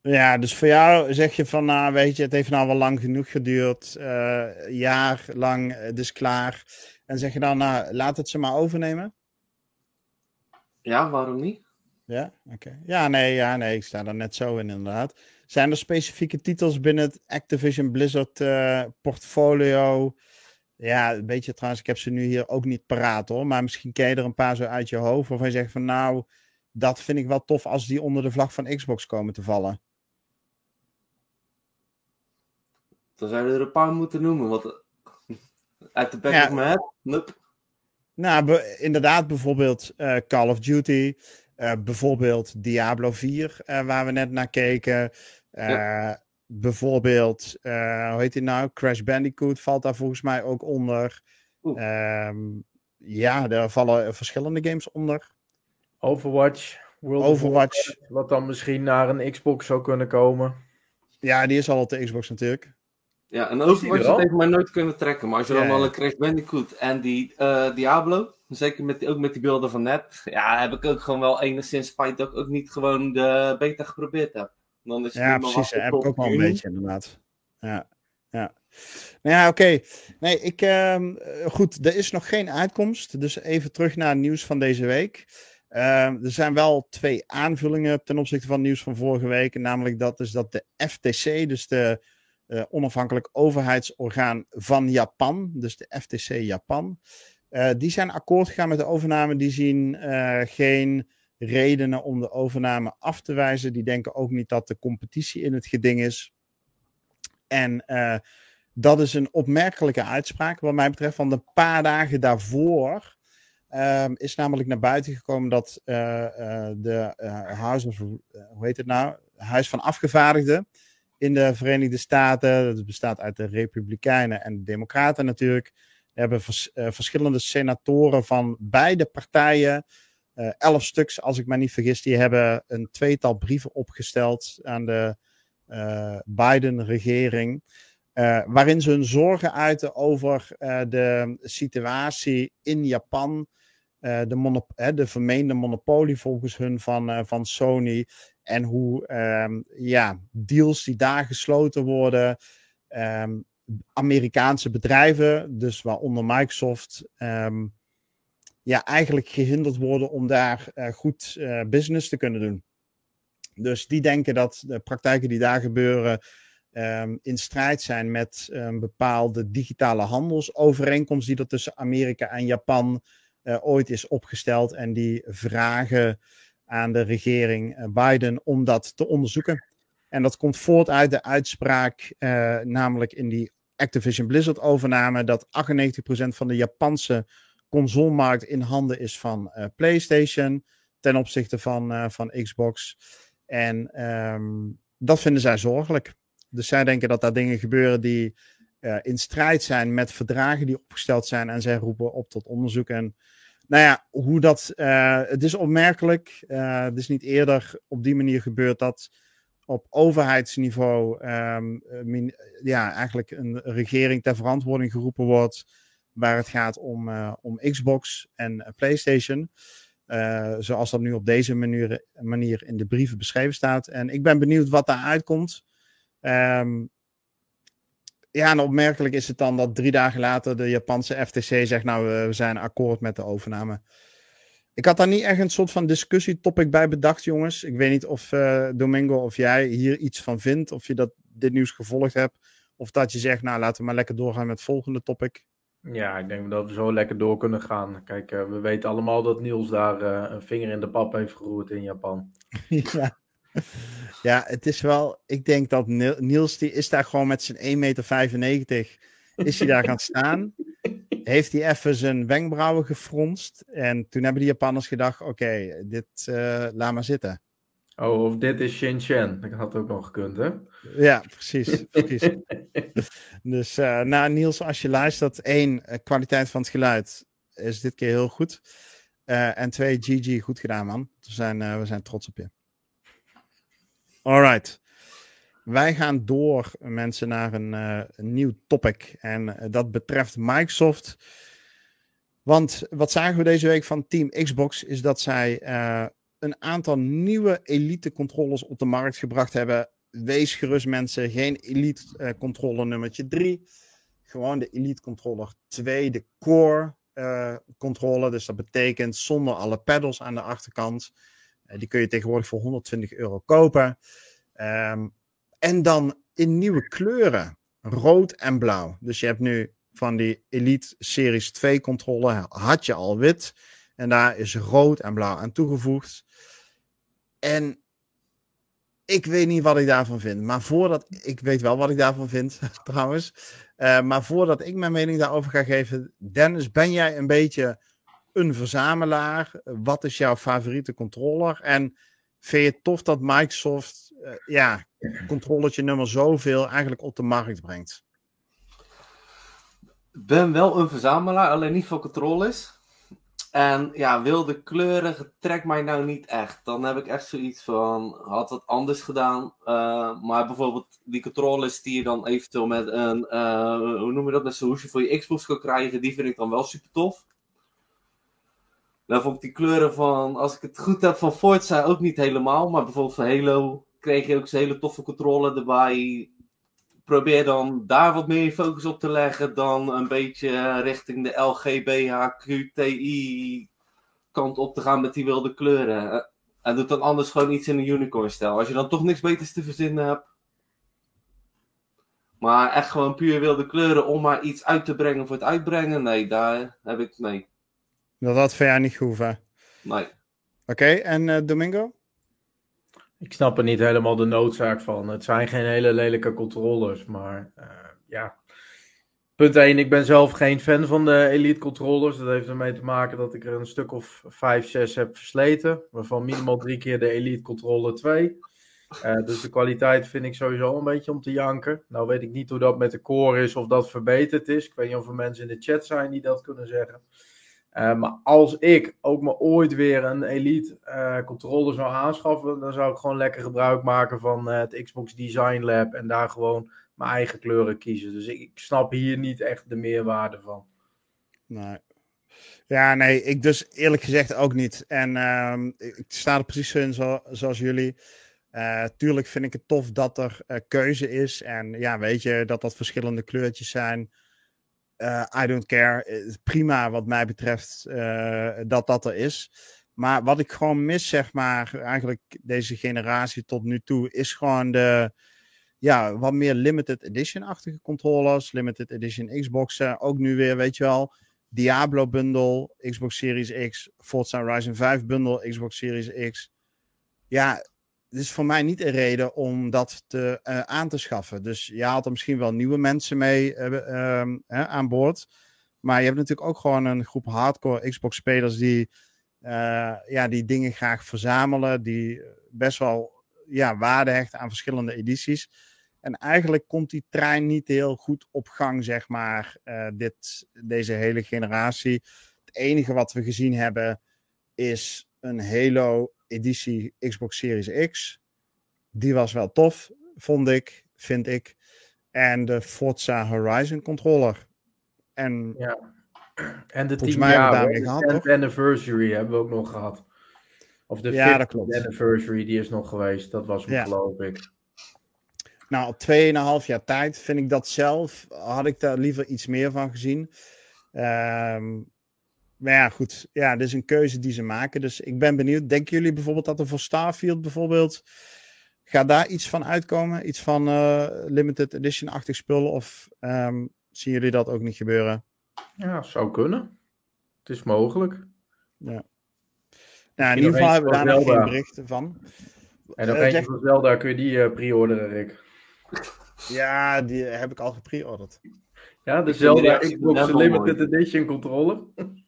Ja, dus voor jou zeg je van, nou weet je, het heeft nou wel lang genoeg geduurd, uh, jaar lang, het is klaar. En zeg je dan, nou, laat het ze maar overnemen? Ja, waarom niet? Ja, oké. Ja, nee, ja, nee, ik sta daar net zo in inderdaad. Zijn er specifieke titels binnen het Activision Blizzard uh, portfolio? Ja, een beetje trouwens, ik heb ze nu hier ook niet paraat hoor, maar misschien ken je er een paar zo uit je hoofd waarvan je zegt van, nou, dat vind ik wel tof als die onder de vlag van Xbox komen te vallen. Dan zouden we er een paar moeten noemen. Want eh, uit de back ja. of my head, nope. Nou, inderdaad, bijvoorbeeld uh, Call of Duty. Uh, bijvoorbeeld Diablo 4, uh, waar we net naar keken. Ja. Bijvoorbeeld, hoe heet die nou? Crash Bandicoot valt daar volgens mij ook onder. Um, ja, er vallen verschillende games onder. Overwatch. World Overwatch. wat dan misschien naar een Xbox zou kunnen komen. Ja, die is al op de Xbox natuurlijk. Ja, en Overwatch heeft mij nooit kunnen trekken. Maar als je ja, dan al een Crash Bandicoot en die uh, Diablo, zeker met die, ook met die beelden van net, ja, heb ik ook gewoon wel enigszins spijt dat ik ook niet gewoon de beta geprobeerd heb. Dan is ja, precies. heb ik ook wel een beetje inderdaad. Ja, ja. Nou ja, oké. Nee, ik, uh, goed, er is nog geen uitkomst. Dus even terug naar het nieuws van deze week. Uh, er zijn wel twee aanvullingen ten opzichte van het nieuws van vorige week. Namelijk dat is dat de FTC, dus de uh, onafhankelijk overheidsorgaan van Japan, dus de FTC Japan, uh, die zijn akkoord gegaan met de overname. Die zien geen redenen om de overname af te wijzen. Die denken ook niet dat de competitie in het geding is. En dat is een opmerkelijke uitspraak, wat mij betreft. Want een paar dagen daarvoor um, is namelijk naar buiten gekomen dat uh, uh, de House of, hoe heet het nou? Huis van Afgevaardigden in de Verenigde Staten. Dat bestaat uit de Republikeinen en de Democraten natuurlijk. Hebben vers, verschillende senatoren van beide partijen. elf stuks, als ik me niet vergis, die hebben een tweetal brieven opgesteld aan de Biden-regering. Uh, waarin ze hun zorgen uiten over uh, de situatie in Japan. Uh, de, de, vermeende monopolie volgens hun van, van Sony. En hoe um, ja, deals die daar gesloten worden. Um, Amerikaanse bedrijven, dus waaronder Microsoft. Um, ja, eigenlijk gehinderd worden om daar goed business te kunnen doen. Dus die denken dat de praktijken die daar gebeuren um, in strijd zijn met um, bepaalde digitale handelsovereenkomst die er tussen Amerika en Japan uh, ooit is opgesteld. En die vragen aan de regering uh, Biden om dat te onderzoeken. En dat komt voort uit de uitspraak, uh, namelijk in die Activision Blizzard overname, dat 98% van de Japanse consolemarkt in handen is van PlayStation ten opzichte van, van Xbox. En um, dat vinden zij zorgelijk. Dus zij denken dat daar dingen gebeuren die uh, in strijd zijn met verdragen die opgesteld zijn. En zij roepen op tot onderzoek. En nou ja, hoe dat. Uh, het is opmerkelijk. Uh, het is niet eerder op die manier gebeurd dat op overheidsniveau. Min, ja, eigenlijk een regering ter verantwoording geroepen wordt. Waar het gaat om, om Xbox en PlayStation. zoals dat nu op deze manier, manier in de brieven beschreven staat. En ik ben benieuwd wat daar uitkomt. Um, ja, en opmerkelijk is het dan dat drie dagen later de Japanse FTC zegt: Nou, we zijn akkoord met de overname. Ik had daar niet echt een soort van discussietopic bij bedacht, jongens. Ik weet niet of uh, Domingo of jij hier iets van vindt, of je dat, dit nieuws gevolgd hebt. Of dat je zegt, nou laten we maar lekker doorgaan met het volgende topic. Ja, ik denk dat we zo lekker door kunnen gaan. Kijk, uh, we weten allemaal dat Niels daar uh, een vinger in de pap heeft geroerd in Japan. ja. Ja, het is wel. Ik denk dat Niels, die is daar gewoon met zijn 1,95 meter. Is hij daar gaan staan? Heeft hij even zijn wenkbrauwen gefronst? En toen hebben de Japanners gedacht: oké, dit uh, laat maar zitten. Oh, of dit is Shenzhen. Dat had ook nog gekund, hè? Ja, precies. precies. dus, uh, nou, Niels, als je luistert, één, eh, kwaliteit van het geluid is dit keer heel goed. Uh, en twee, GG, goed gedaan, man. We zijn, we zijn trots op je. Alright. Wij gaan door, mensen, naar een, een nieuw topic. En uh, dat betreft Microsoft. Want wat zagen we deze week van Team Xbox is dat zij uh, een aantal nieuwe Elite controllers op de markt gebracht hebben. Wees gerust, mensen. Geen Elite controller nummertje 3. Gewoon de Elite controller 2, de Core controller. Dus dat betekent zonder alle pedals aan de achterkant. Eh, die kun je tegenwoordig voor 120 euro kopen. Um, en dan in nieuwe kleuren. Rood en blauw. Dus je hebt nu van die Elite Series 2 controle had je al wit. En daar is rood en blauw aan toegevoegd. En ik weet niet wat ik daarvan vind. Maar voordat. Ik weet wel wat ik daarvan vind, trouwens. Uh, maar voordat ik mijn mening daarover ga geven. Dennis, ben jij een beetje een verzamelaar? Wat is jouw favoriete controller? En vind je het tof dat Microsoft uh, ja, controllertje nummer zoveel eigenlijk op de markt brengt? Ben wel een verzamelaar, alleen niet voor controllers. En ja, wilde kleuren trekt mij nou niet echt. Dan heb ik echt zoiets van, had het anders gedaan. Uh, maar bijvoorbeeld die controllers die je dan eventueel met een, uh, hoe noem je dat, met zo'n hoesje voor je Xbox kan krijgen, die vind ik dan wel super tof. Nou vond ik die kleuren van, als ik het goed heb, van Forza ook niet helemaal. Maar bijvoorbeeld van Halo kreeg je ook zo'n hele toffe controle erbij. Probeer dan daar wat meer focus op te leggen dan een beetje richting de LGBHQTI kant op te gaan met die wilde kleuren. En doet dan anders gewoon iets in een unicorn stijl. Als je dan toch niks beters te verzinnen hebt. Maar echt gewoon puur wilde kleuren om maar iets uit te brengen voor het uitbrengen. Nee, daar heb ik. Nee. Dat had voor jou niet gehoeven. Nee. Oké, en uh, Domingo? Ik snap er niet helemaal de noodzaak van. Het zijn geen hele lelijke controllers, maar uh, ja. Punt 1, ik ben zelf geen fan van de Elite controllers. Dat heeft ermee te maken dat ik er een stuk of 5, 6 heb versleten. Waarvan minimaal drie keer de Elite controller 2. Uh, dus de kwaliteit vind ik sowieso een beetje om te janken. Nou weet ik niet hoe dat met de core is of dat verbeterd is. Ik weet niet of er mensen in de chat zijn die dat kunnen zeggen. Uh, maar als ik ook maar ooit weer een Elite uh, controller zou aanschaffen, dan zou ik gewoon lekker gebruik maken van het Xbox Design Lab en daar gewoon mijn eigen kleuren kiezen. Dus ik, snap hier niet echt de meerwaarde van. Nee. Ja, nee, ik dus eerlijk gezegd ook niet. En uh, ik sta er precies in zo, zoals jullie. Tuurlijk vind ik het tof dat er keuze is. En ja, weet je, dat dat verschillende kleurtjes zijn. Uh, I don't care. Prima wat mij betreft dat dat er is. Maar wat ik gewoon mis, zeg maar, eigenlijk deze generatie tot nu toe, is gewoon de, ja, wat meer limited edition-achtige controllers. Limited edition Xboxen. Ook nu weer, weet je wel, Diablo bundle, Xbox Series X, Forza Horizon 5 bundle, Xbox Series X. Ja, het is voor mij niet een reden om dat te, uh, aan te schaffen. Dus je haalt er misschien wel nieuwe mensen mee uh, uh, aan boord. Maar je hebt natuurlijk ook gewoon een groep hardcore Xbox-spelers die, ja, die dingen graag verzamelen. Die best wel ja, waarde hechten aan verschillende edities. En eigenlijk komt die trein niet heel goed op gang, zeg maar, dit, deze hele generatie. Het enige wat we gezien hebben is een Halo editie Xbox Series X. Die was wel tof, vond ik, vind ik. En de Forza Horizon controller. En, ja. en de 10 jaar, de anniversary hebben we ook nog gehad. Of de ja, dat klopt. anniversary, die is nog geweest. Dat was ja. geloof ik. Nou, op 2,5 jaar tijd vind ik dat zelf, had ik daar liever iets meer van gezien. Um, maar ja, goed. Ja, dit is een keuze die ze maken. Dus ik ben benieuwd. Denken jullie bijvoorbeeld dat er voor Starfield bijvoorbeeld... Gaat daar iets van uitkomen? Iets van uh, limited edition-achtig spullen? Of um, zien jullie dat ook niet gebeuren? Ja, zou kunnen. Het is mogelijk. Ja. Nou, in ieder geval hebben we daar nog geen berichten van. En ook uh, eentje van Zelda, kun je die uh, pre-orderen, Rick? Ja, die heb ik al gepre-orderd. Ja, de Zelda Xbox Limited Edition controller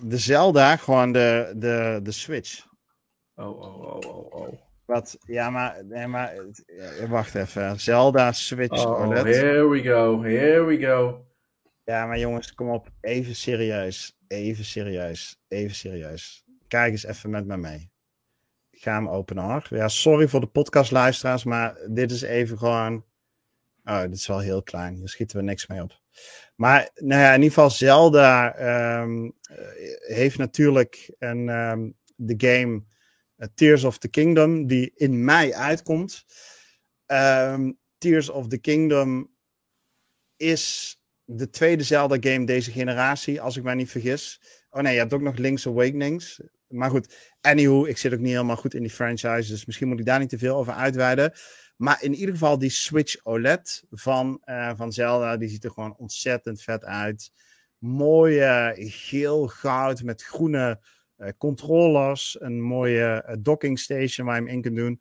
de Zelda, gewoon de, de, de Switch. Oh, oh, oh, oh, oh. Wat, ja, maar, nee, maar wacht even. Zelda Switch oh, OLED. Here we go, here we go. Ja, maar jongens, kom op. Even serieus. Even serieus. Even serieus. Kijk eens even met me mee. Ik ga hem openen hoor. Ja, sorry voor de podcastluisteraars, maar dit is even gewoon... Oh, dit is wel heel klein. Hier schieten we niks mee op. Maar nou ja, in ieder geval Zelda um, heeft natuurlijk een, um, de game uh, Tears of the Kingdom, die in mei uitkomt. Um, Tears of the Kingdom is de tweede Zelda game deze generatie, als ik mij niet vergis. Oh nee, je hebt ook nog Link's Awakenings. Maar goed, anywho, ik zit ook niet helemaal goed in die franchise, dus misschien moet ik daar niet te veel over uitweiden. Maar in ieder geval die Switch OLED van, uh, van Zelda, die ziet er gewoon ontzettend vet uit. Mooie geel goud met groene uh, controllers. Een mooie docking station waar je hem in kunt doen.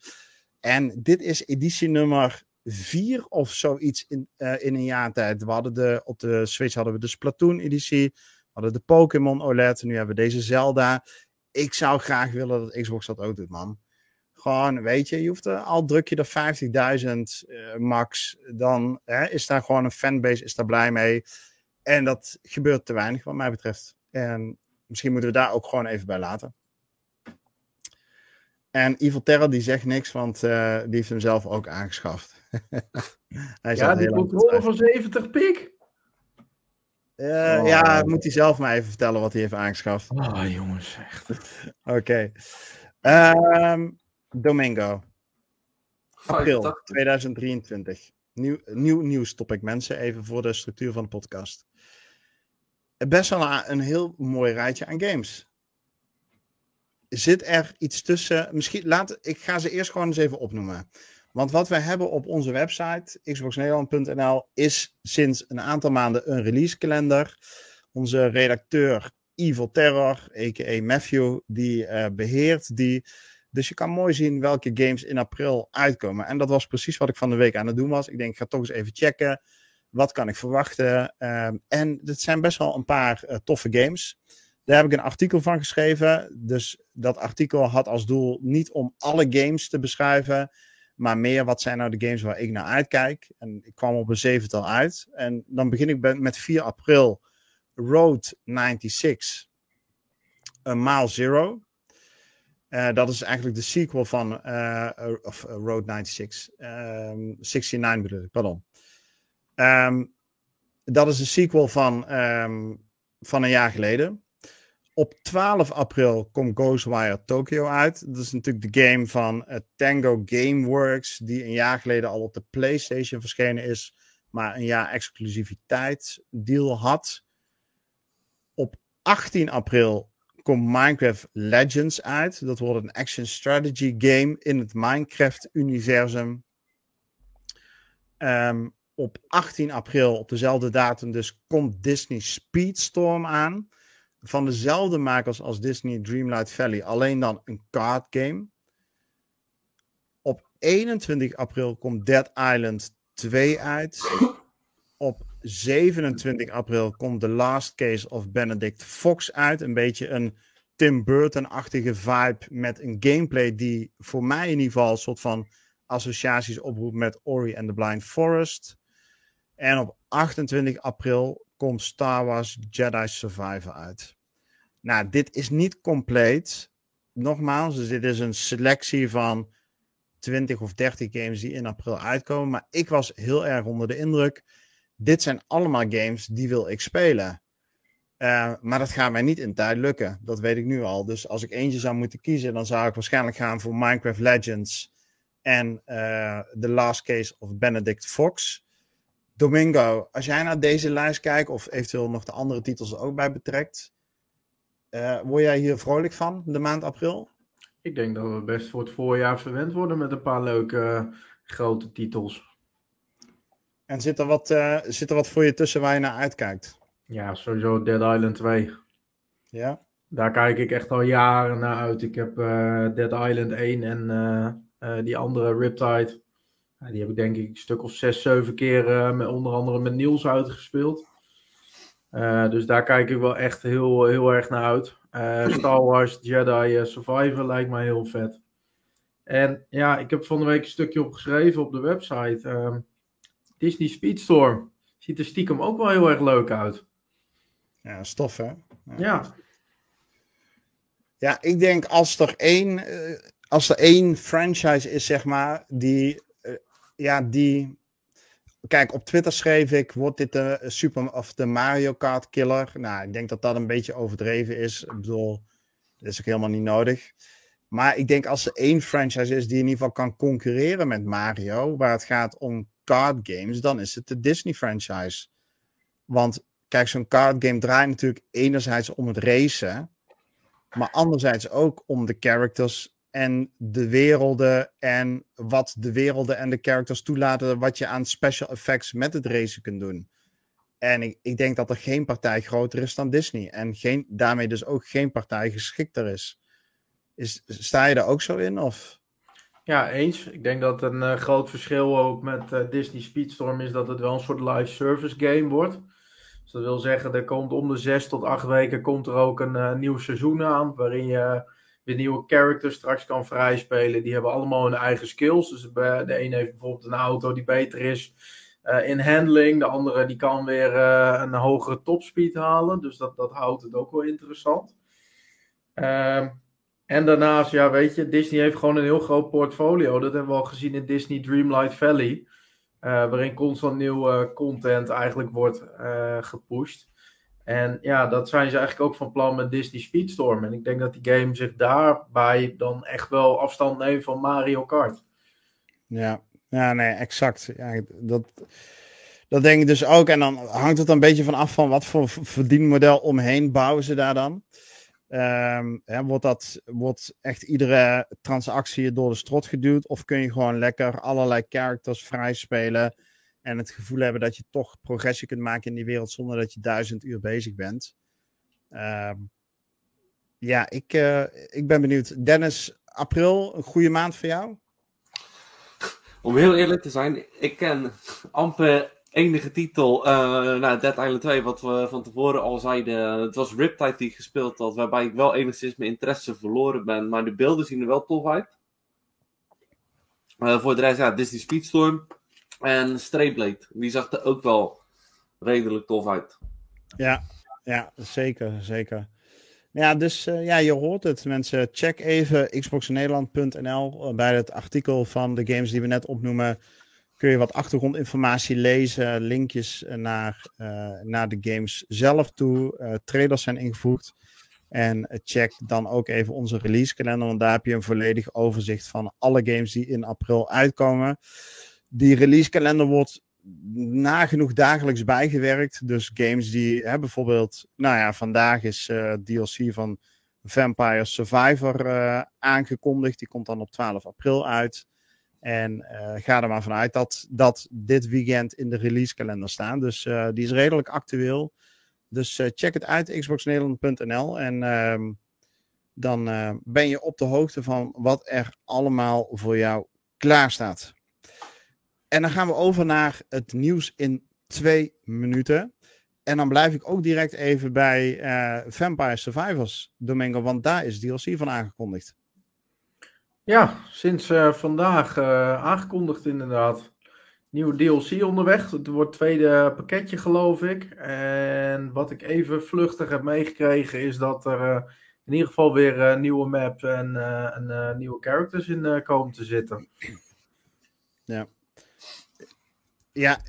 En dit is editie nummer 4 of zoiets in, in een jaar tijd. We hadden de, op de Switch hadden we de Splatoon editie. We hadden de Pokémon OLED. Nu hebben we deze Zelda. Ik zou graag willen dat Xbox dat ook doet, man. Gewoon, weet je, je hoeft er, al druk je er 50.000 uh, max, dan hè, is daar gewoon een fanbase, is daar blij mee. En dat gebeurt te weinig, wat mij betreft. En misschien moeten we daar ook gewoon even bij laten. En Evil Terror die zegt niks, want uh, die heeft hem zelf ook aangeschaft. hij ja, die controle van 70 pik. Uh, oh. Ja, moet hij zelf maar even vertellen wat hij heeft aangeschaft. Ah, oh, jongens, echt. Oké. Okay. Um, Domingo. April 2023. Nieuw, nieuw nieuws topic, mensen. Even voor de structuur van de podcast. Best wel een, een heel mooi rijtje aan games. Zit er iets tussen? Misschien, laat, ik ga ze eerst gewoon eens even opnoemen. Want wat wij hebben op onze website, xboxnederland.nl, is sinds een aantal maanden een release kalender. Onze redacteur Evil Terror, a.k.a. Matthew, die beheert die. Dus je kan mooi zien welke games in april uitkomen. En dat was precies wat ik van de week aan het doen was. Ik denk, ik ga toch eens even checken. Wat kan ik verwachten? Ehm, en het zijn best wel een paar uh, toffe games. Daar heb ik een artikel van geschreven. Dus dat artikel had als doel niet om alle games te beschrijven. Maar meer wat zijn nou de games waar ik naar uitkijk. En ik kwam op een zevental uit. En dan begin ik met 4 april Road 96. A Mile Zero. Uh, dat is eigenlijk de sequel van uh, of, Road 96. Um, 69 bedoel ik, pardon. Um, dat is de sequel van, um, van een jaar geleden. Op 12 april komt Ghostwire Tokyo uit. Dat is natuurlijk de game van Tango Gameworks, die een jaar geleden al op de PlayStation verschenen is, maar een jaar exclusiviteit deal had. Op 18 april komt Minecraft Legends uit. Dat wordt een action strategy game in het Minecraft-universum. Um, op 18 april, op dezelfde datum dus, komt Disney Speedstorm aan. Van dezelfde makers als Disney Dreamlight Valley, alleen dan een card game. Op 21 april komt Dead Island 2 uit. Op 27 april komt The Last Case of Benedict Fox uit. Een beetje een Tim Burton-achtige vibe met een gameplay die voor mij in ieder geval een soort van associaties oproept met Ori and the Blind Forest. En op 28 april komt Star Wars Jedi Survivor uit. Nou, dit is niet compleet. Nogmaals, dus dit is een selectie van 20 of 30 games die in april uitkomen. Maar ik was heel erg onder de indruk. Dit zijn allemaal games die wil ik spelen. Uh, maar dat gaat mij niet in tijd lukken. Dat weet ik nu al. Dus als ik eentje zou moeten kiezen, dan zou ik waarschijnlijk gaan voor Minecraft Legends en uh, The Last Case of Benedict Fox. Domingo, als jij naar deze lijst kijkt, of eventueel nog de andere titels er ook bij betrekt, uh, word jij hier vrolijk van, de maand april? Ik denk dat we best voor het voorjaar verwend worden met een paar leuke grote titels. En zit er, wat, uh, zit er wat voor je tussen waar je naar uitkijkt? Ja, sowieso Dead Island 2. Ja? Daar kijk ik echt al jaren naar uit. Ik heb Dead Island 1 en die andere Riptide die heb ik denk ik een stuk of zes, zeven keer met, onder andere met Niels uitgespeeld. Dus daar kijk ik wel echt heel, heel erg naar uit. Star Wars Jedi Survivor lijkt mij heel vet. En ja, ik heb van de week een stukje opgeschreven op de website. Ehm, Disney Speedstorm. Ziet er stiekem ook wel heel erg leuk uit. Ja, stof hè? Ja. Ja, ja ik denk als er één, als er één franchise is, zeg maar, die ja, die. Kijk, op Twitter schreef ik: wordt dit de Super of de Mario Kart killer? Nou, ik denk dat dat een beetje overdreven is. Ik bedoel, dat is ook helemaal niet nodig. Maar ik denk als er één franchise is die in ieder geval kan concurreren met Mario, waar het gaat om card games, dan is het de Disney franchise. Want kijk, zo'n card game draait natuurlijk enerzijds om het racen, maar anderzijds ook om de characters en de werelden en wat de werelden en de characters toelaten, wat je aan special effects met het racen kunt doen. En ik, ik denk dat er geen partij groter is dan Disney. En geen, daarmee dus ook geen partij geschikter is. is. Sta je daar ook zo in? Of? Ja, eens. Ik denk dat een uh, groot verschil ook met uh, Disney Speedstorm is dat het wel een soort live service game wordt. Dus dat wil zeggen, er komt om de zes tot acht weken komt er ook een uh, nieuw seizoen aan. Waarin je weer nieuwe characters straks kan vrijspelen. Die hebben allemaal hun eigen skills. Dus de een heeft bijvoorbeeld een auto die beter is in handling. De andere die kan weer een hogere topspeed halen. Dus dat, dat houdt het ook wel interessant. Uh, en daarnaast, ja, weet je, Disney heeft gewoon een heel groot portfolio. Dat hebben we al gezien in Disney Dreamlight Valley. Eh, waarin constant nieuwe content eigenlijk wordt gepusht. En ja, dat zijn ze eigenlijk ook van plan met Disney Speedstorm. En ik denk dat die game zich daarbij dan echt wel afstand neemt van Mario Kart. Ja, ja nee, exact. Ja, dat, dat denk ik dus ook. En dan hangt het een beetje van af van wat voor verdienmodel omheen bouwen ze daar dan. Hè, wordt, dat, wordt echt iedere transactie door de strot geduwd? Of kun je gewoon lekker allerlei characters vrij spelen? En het gevoel hebben dat je toch progressie kunt maken in die wereld zonder dat je duizend uur bezig bent. Ehm, ja, ik, ik ben benieuwd. Dennis, april, een goede maand voor jou? Om heel eerlijk te zijn, ik ken amper enige titel, uh, nou, Dead Island 2, wat we van tevoren al zeiden. Het was Riptide die gespeeld had, waarbij ik wel enigszins mijn interesse verloren ben. Maar de beelden zien er wel tof uit. Uh, voor de rest, ja, Disney Speedstorm en Strayblade. Die zag er ook wel redelijk tof uit. Ja, ja zeker, zeker. Ja, dus uh, ja, je hoort het. Mensen, check even xboxnederland.nl bij het artikel van de games die we net opnoemen kun je wat achtergrondinformatie lezen, linkjes naar, uh, naar de games zelf toe. Uh, trailers zijn ingevoegd. En check dan ook even onze releasekalender, want daar heb je een volledig overzicht van alle games die in april uitkomen. Die releasekalender wordt nagenoeg dagelijks bijgewerkt. Dus games die hè, bijvoorbeeld, nou ja, vandaag is DLC van Vampire Survivor aangekondigd. Die komt dan op 12 april uit. En uh, ga er maar vanuit dat, dat dit weekend in de releasekalender staan. Dus uh, die is redelijk actueel. Dus uh, check het uit, xboxnederland.nl. En ehm, dan ben je op de hoogte van wat er allemaal voor jou klaar staat. En dan gaan we over naar het nieuws in twee minuten. En dan blijf ik ook direct even bij Vampire Survivors, Domingo, want daar is DLC van aangekondigd. Ja, sinds uh, vandaag uh, aangekondigd inderdaad. Nieuwe DLC onderweg. Het wordt het tweede pakketje geloof ik. En wat ik even vluchtig heb meegekregen is dat er uh, in ieder geval weer een nieuwe map en, en nieuwe characters in komen te zitten. Ja. Ja,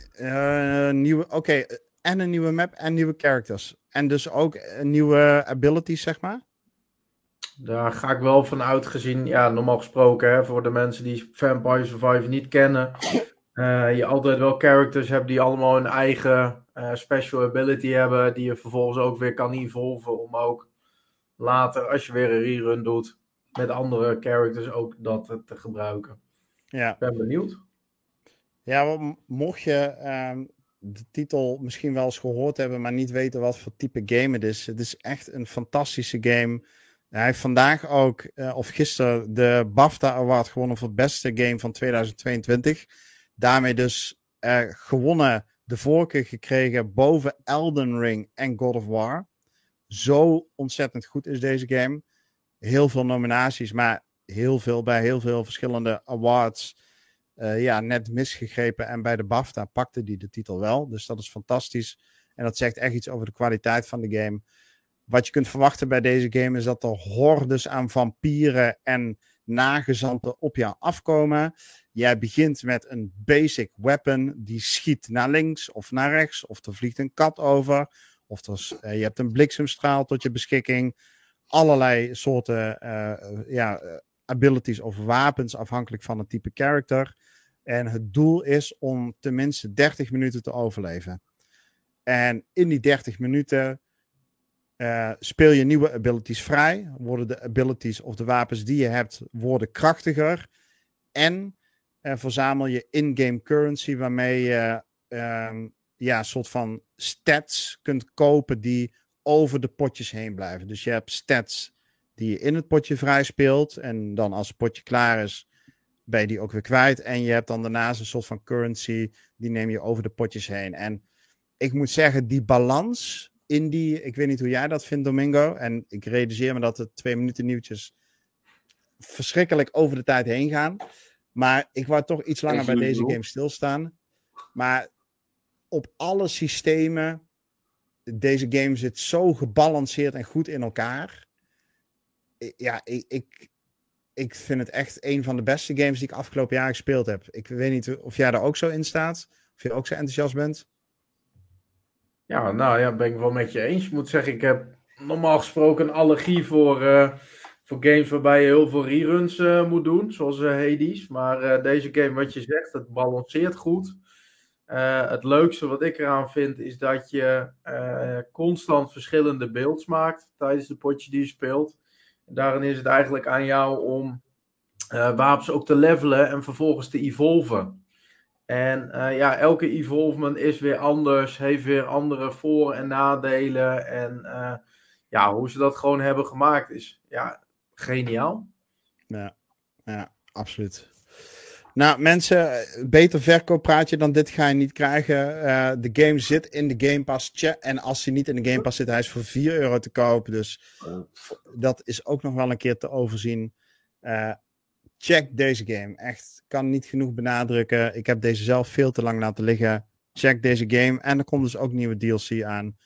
nieuwe. Oké, en een nieuwe map en nieuwe characters. En dus ook nieuwe abilities, zeg maar. Daar ga ik wel van uit gezien, ja, normaal gesproken, hè, voor de mensen die Vampire Survivor niet kennen, uh, je altijd wel characters hebt die allemaal een eigen uh, special ability hebben, die je vervolgens ook weer kan evolven om ook later, als je weer een rerun doet, met andere characters ook dat te gebruiken. Ja. Ik ben benieuwd. Ja, mocht je uh, de titel misschien wel eens gehoord hebben, maar niet weten wat voor type game het is. Het is echt een fantastische game hij heeft vandaag ook, uh, of gisteren, de BAFTA Award gewonnen voor het beste game van 2022. Daarmee dus uh, gewonnen, de voorkeur gekregen boven Elden Ring en God of War. Zo ontzettend goed is deze game. Heel veel nominaties, maar heel veel bij heel veel verschillende awards. Uh, ja, net misgegrepen. En bij de BAFTA pakte die de titel wel. Dus dat is fantastisch. En dat zegt echt iets over de kwaliteit van de game wat je kunt verwachten bij deze game is dat er hordes aan vampieren en nagezanten op jou afkomen. Jij begint met een basic weapon die schiet naar links of naar rechts, of er vliegt een kat over, of uh, je hebt een bliksemstraal tot je beschikking. Allerlei soorten uh, ja, abilities of wapens afhankelijk van het type character. En het doel is om tenminste 30 minuten te overleven. En in die 30 minuten uh, speel je nieuwe abilities vrij, worden de abilities of de wapens die je hebt, worden krachtiger. En uh, verzamel je in-game currency waarmee je uh, ja, soort van stats kunt kopen die over de potjes heen blijven. Dus je hebt stats die je in het potje vrij speelt. En dan als het potje klaar is, ben je die ook weer kwijt. En je hebt dan daarnaast een soort van currency, die neem je over de potjes heen. En ik moet zeggen, die balans in die, ik weet niet hoe jij dat vindt, Domingo. En ik realiseer me dat de twee minuten nieuwtjes verschrikkelijk over de tijd heen gaan. Maar ik wou toch iets langer bij deze game stilstaan. Maar op alle systemen, deze game zit zo gebalanceerd en goed in elkaar. Ja, ik, ik, ik vind het echt een van de beste games die ik afgelopen jaar gespeeld heb. Ik weet niet of jij er ook zo in staat. Of je ook zo enthousiast bent. Ja, nou ja, ben ik wel met je eens. Ik moet zeggen, ik heb normaal gesproken een allergie voor, uh, voor games waarbij je heel veel reruns uh, moet doen, zoals uh, Hades. Maar deze game, wat je zegt, het balanceert goed. het leukste wat ik eraan vind, is dat je constant verschillende beelds maakt tijdens de potje die je speelt. Daarin is het eigenlijk aan jou om wapens ook te levelen en vervolgens te evolven. En uh, ja, elke evolvement is weer anders, heeft weer andere voor- en nadelen. En uh, ja, hoe ze dat gewoon hebben gemaakt is ja, geniaal. Ja, ja absoluut. Nou, mensen, beter verkooppraatje dan dit ga je niet krijgen. Uh, de game zit in de Game Pass. En als hij niet in de Game Pass zit, hij is voor 4 euro te koop. Dus dat is ook nog wel een keer te overzien. Uh, check deze game. Echt, kan niet genoeg benadrukken. Ik heb deze zelf veel te lang laten liggen. Check deze game. En er komt dus ook nieuwe DLC aan.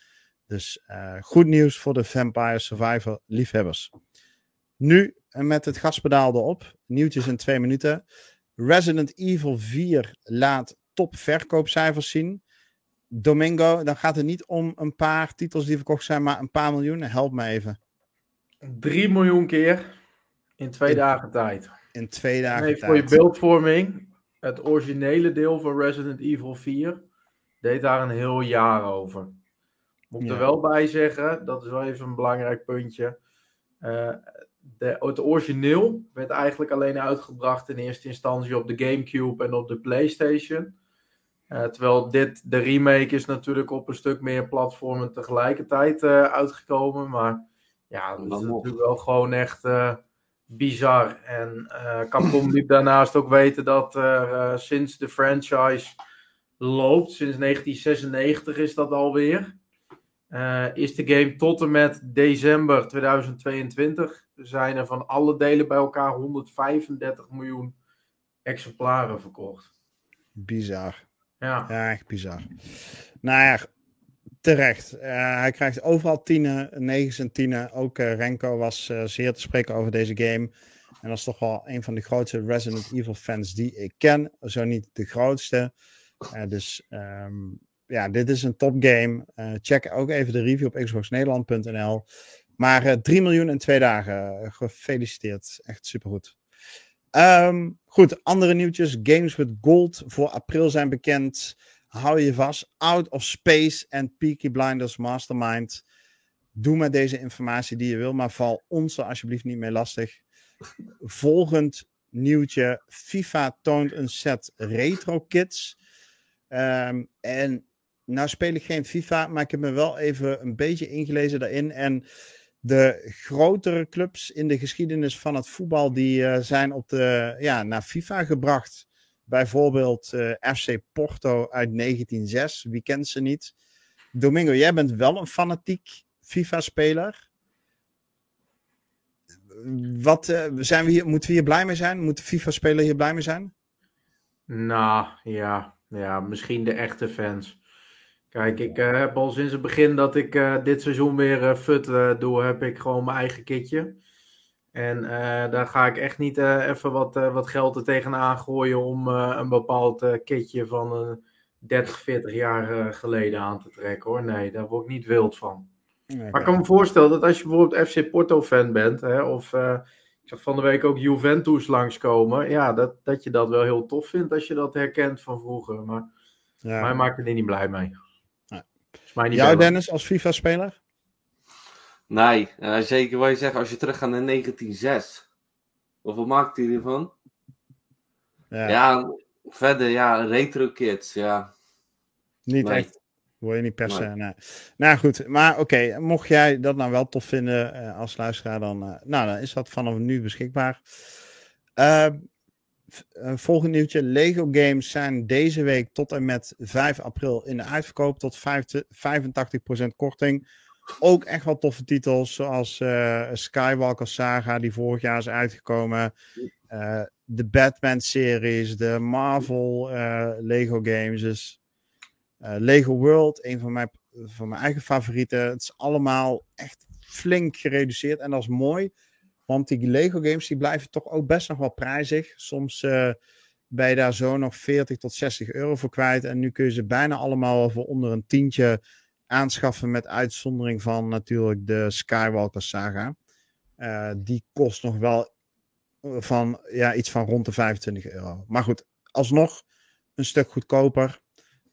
Dus uh, goed nieuws voor de Vampire Survivor liefhebbers. Nu met het gaspedaal erop. Nieuwtjes in twee minuten. Resident Evil 4 laat top verkoopcijfers zien. Domingo, dan gaat het niet om een paar titels die verkocht zijn, maar een paar miljoen. Help me even. 3 miljoen keer in twee dagen tijd. In twee dagen nee, tijd. Voor je beeldvorming, het originele deel van Resident Evil 4 deed daar een heel jaar over. Moet ik er wel bij zeggen, dat is wel even een belangrijk puntje. Uh, de, het origineel werd eigenlijk alleen uitgebracht in eerste instantie op de GameCube en op de PlayStation. Uh, terwijl dit, de remake is natuurlijk op een stuk meer platformen tegelijkertijd uh, uitgekomen. Maar ja, dat is natuurlijk wel gewoon echt uh, bizar. En Capcom liet daarnaast ook weten dat er sinds de franchise loopt, sinds 1996 is dat alweer. is de game tot en met december 2022 zijn er van alle delen bij elkaar 135 miljoen exemplaren verkocht. Bizar. Ja. ja, echt bizar. Nou ja, terecht. Uh, hij krijgt overal tienen, negens en tienen. Ook uh, Renko was uh, zeer te spreken over deze game. En dat is toch wel een van de grootste Resident Evil fans die ik ken. Zo niet de grootste. dus um, ja, dit is een top game. check ook even de review op xboxnederland.nl. Maar uh, 3 miljoen in twee dagen. Gefeliciteerd. Echt supergoed. Um, goed, andere nieuwtjes. Games with Gold voor april zijn bekend. Hou je vast. Out of Space en Peaky Blinders Mastermind. Doe met deze informatie die je wil, maar val ons er alsjeblieft niet mee lastig. Volgend nieuwtje. FIFA toont een set retro kits. Um, en nou speel ik geen FIFA, maar ik heb me wel even een beetje ingelezen daarin. En de grotere clubs in de geschiedenis van het voetbal die uh, zijn op de, ja, naar FIFA gebracht. Bijvoorbeeld uh, FC Porto uit 1906. Wie kent ze niet? Domingo, jij bent wel een fanatiek FIFA-speler. Wat uh, zijn we hier, moeten we hier blij mee zijn? Moet de FIFA-speler hier blij mee zijn? Nou ja, ja, misschien de echte fans. Kijk, ik uh, heb al sinds het begin dat ik dit seizoen weer fut doe, heb ik gewoon mijn eigen kitje. En daar ga ik echt niet even wat, wat geld er tegenaan gooien om een bepaald kitje van 30, 40 jaar geleden aan te trekken hoor. Nee, daar word ik niet wild van. Nee, maar ik kan me voorstellen dat als je bijvoorbeeld FC Porto fan bent, hè, of ik zag van de week ook Juventus langskomen, ja, dat, dat je dat wel heel tof vindt als je dat herkent van vroeger. Maar ja. mij maakt er niet blij mee. Jou, bellen. Dennis, als FIFA-speler? Nee, uh, zeker wat je zegt, als je teruggaat naar 1906. Of wat maakt hij ervan? Ja. ja, verder, ja, retro kids, ja. Niet nee. echt. Wil je niet per se. Nee. nee. Nou goed, maar oké, okay, mocht jij dat nou wel tof vinden uh, als luisteraar, dan, uh, nou, dan is dat vanaf nu beschikbaar. Een volgend nieuwtje. Lego games zijn deze week tot en met 5 april in de uitverkoop tot 85% korting. Ook echt wel toffe titels, zoals uh, Skywalker Saga, die vorig jaar is uitgekomen. Uh, de Batman-series, de Marvel uh, Lego games. Dus, Lego World, een van mijn, van mijn eigen favorieten. Het is allemaal echt flink gereduceerd en dat is mooi. Want die Lego games die blijven toch ook best nog wel prijzig. Soms je daar zo nog 40 tot 60 euro voor kwijt. En nu kun je ze bijna allemaal voor onder een tientje aanschaffen. Met uitzondering van natuurlijk de Skywalker Saga. Uh, die kost nog wel van ja, iets van rond de 25 euro. Maar goed, alsnog een stuk goedkoper.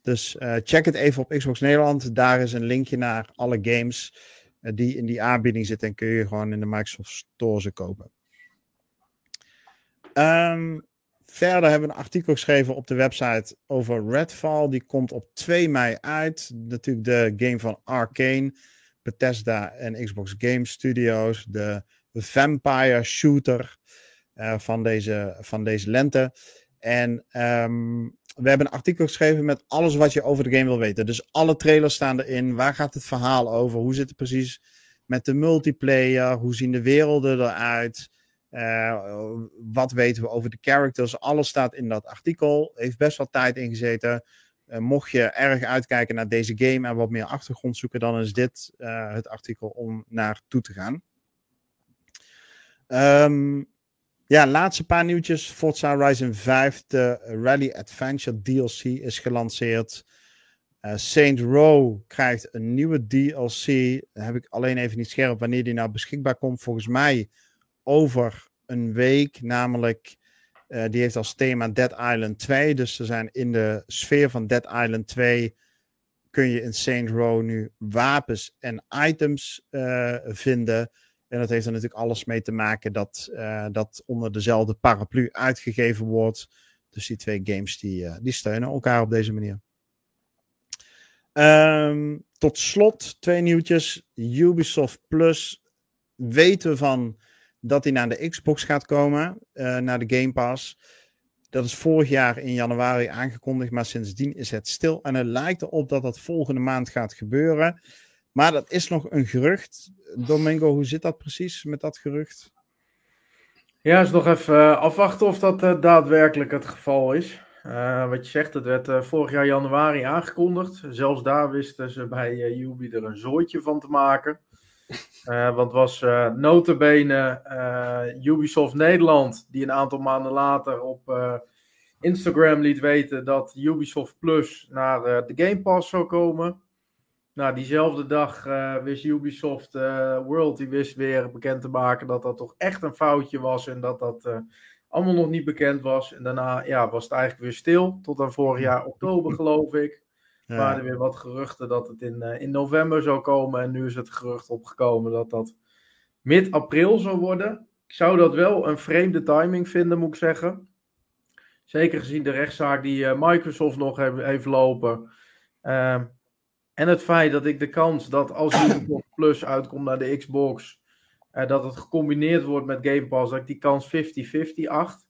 Dus uh, check het even op Xbox Nederland. Daar is een linkje naar alle games. Eh, die in die aanbieding zitten en kun je gewoon in de Microsoft Store ze kopen. Um, verder hebben we een artikel geschreven op de website over Redfall. Die komt op 2 mei uit. Natuurlijk de game van Arcane. Bethesda en Xbox Game Studios. De vampire shooter van, deze, van deze lente. En ehm, we hebben een artikel geschreven met alles wat je over de game wil weten. Dus alle trailers staan erin. Waar gaat het verhaal over? Hoe zit het precies met de multiplayer? Hoe zien de werelden eruit? Uh, wat weten we over de characters? Alles staat in dat artikel. Heeft best wel tijd ingezeten. Uh, mocht je erg uitkijken naar deze game en wat meer achtergrond zoeken, dan is dit uh, het artikel om naar toe te gaan. Um, ja, laatste paar nieuwtjes. Forza Horizon 5, de Rally Adventure DLC is gelanceerd. Saint Row krijgt een nieuwe DLC. Heb ik alleen even niet scherp wanneer die nou beschikbaar komt. Volgens mij over een week. Namelijk, uh, die heeft als thema Dead Island 2. Dus ze zijn in de sfeer van Dead Island 2. Kun je in Saint Row nu wapens en items uh, vinden. En dat heeft er natuurlijk alles mee te maken dat uh, dat onder dezelfde paraplu uitgegeven wordt. Dus die twee games die, die steunen elkaar op deze manier. Um, tot slot twee nieuwtjes. Ubisoft Plus weten we van dat hij naar de Xbox gaat komen, uh, naar de Game Pass. Dat is vorig jaar in januari aangekondigd, maar sindsdien is het stil. En het lijkt erop dat dat volgende maand gaat gebeuren. Maar dat is nog een gerucht. Domingo, hoe zit dat precies met dat gerucht? Ja, is nog even afwachten of dat uh, daadwerkelijk het geval is. Wat je zegt, het werd vorig jaar januari aangekondigd. Zelfs daar wisten ze bij uh, er een zooitje van te maken. Want was uh, notabene Ubisoft Nederland, die een aantal maanden later op Instagram liet weten dat Ubisoft Plus naar de Game Pass zou komen. Nou, diezelfde dag uh, wist Ubisoft uh, World, die wist weer bekend te maken dat dat toch echt een foutje was en dat dat uh, allemaal nog niet bekend was. En daarna ja, was het eigenlijk weer stil, tot aan vorig jaar oktober geloof ik. Ja. waren er weer wat geruchten dat het in, in november zou komen en nu is het gerucht opgekomen dat dat mid-april zou worden. Ik zou dat wel een vreemde timing vinden, moet ik zeggen. Zeker gezien de rechtszaak die Microsoft nog heeft, lopen. Uh, en het feit dat ik de kans dat als Ubisoft Plus uitkomt naar de Xbox, uh, dat het gecombineerd wordt met Game Pass, dat ik die kans 50-50 acht.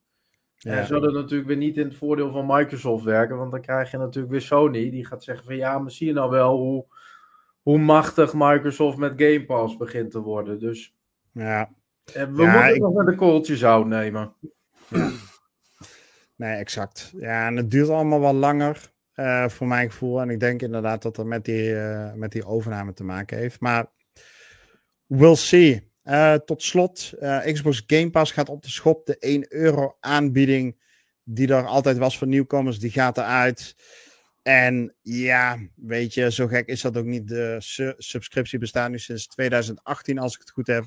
Ja. Zou dat natuurlijk weer niet in het voordeel van Microsoft werken, want dan krijg je natuurlijk weer Sony, die gaat zeggen van ja, maar zie je nou wel hoe, hoe machtig Microsoft met Game Pass begint te worden. Dus ja. Uh, we ja, moeten ik... nog met de kooltjes nemen. Ja. Nee, exact. Ja, en het duurt allemaal wel langer. Uh, voor mijn gevoel. En ik denk inderdaad dat dat met die, uh, met die overname te maken heeft. Maar we'll see. Uh, tot slot, Xbox Game Pass gaat op de schop. De 1 euro aanbieding die er altijd was voor nieuwkomers, die gaat eruit. En ja, weet je, zo gek is dat ook niet. De su subscriptie bestaat nu sinds 2018, als ik het goed heb.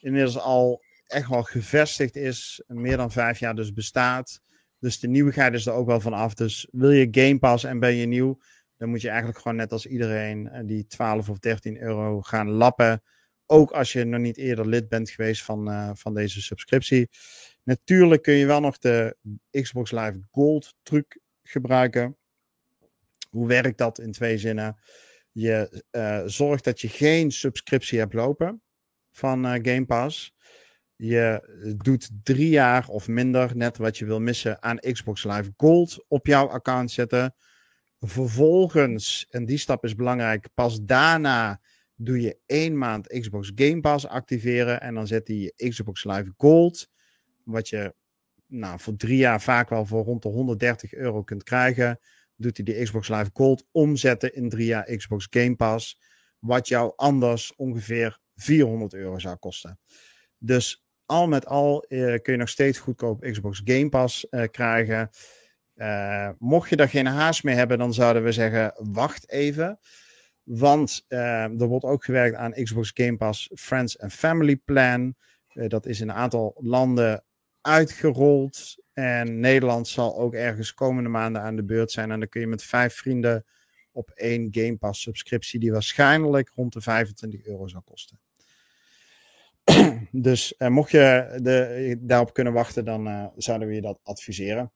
Inmiddels al echt wel gevestigd is. Meer dan vijf jaar dus bestaat. Dus de nieuwigheid is er ook wel van af. Dus wil je Game Pass en ben je nieuw, dan moet je eigenlijk gewoon net als iedereen eh, die 12 of 13 euro gaan lappen. Ook als je nog niet eerder lid bent geweest van, uh, van deze subscriptie. Natuurlijk kun je wel nog de Xbox Live Gold truc gebruiken. Hoe werkt dat in twee zinnen? Je uh, zorgt dat je geen subscriptie hebt lopen van uh, Game Pass. Je doet drie jaar of minder, net wat je wil missen, aan Xbox Live Gold op jouw account zetten. Vervolgens, en die stap is belangrijk, pas daarna doe je één maand Xbox Game Pass activeren. En dan zet je Xbox Live Gold, wat je nou, voor drie jaar vaak wel voor rond de 130 euro kunt krijgen. Doet hij de Xbox Live Gold omzetten in drie jaar Xbox Game Pass. Wat jou anders ongeveer 400 euro zou kosten. Dus al met al uh, kun je nog steeds goedkoop Xbox Game Pass uh, krijgen. Uh, mocht je daar geen haast mee hebben, dan zouden we zeggen: wacht even. Want er wordt ook gewerkt aan Xbox Game Pass Friends and Family Plan. dat is in een aantal landen uitgerold. En Nederland zal ook ergens komende maanden aan de beurt zijn. En dan kun je met vijf vrienden op één Game Pass subscriptie, die waarschijnlijk rond de 25 euro zal kosten. dus uh, mocht je de, daarop kunnen wachten, dan zouden we je dat adviseren.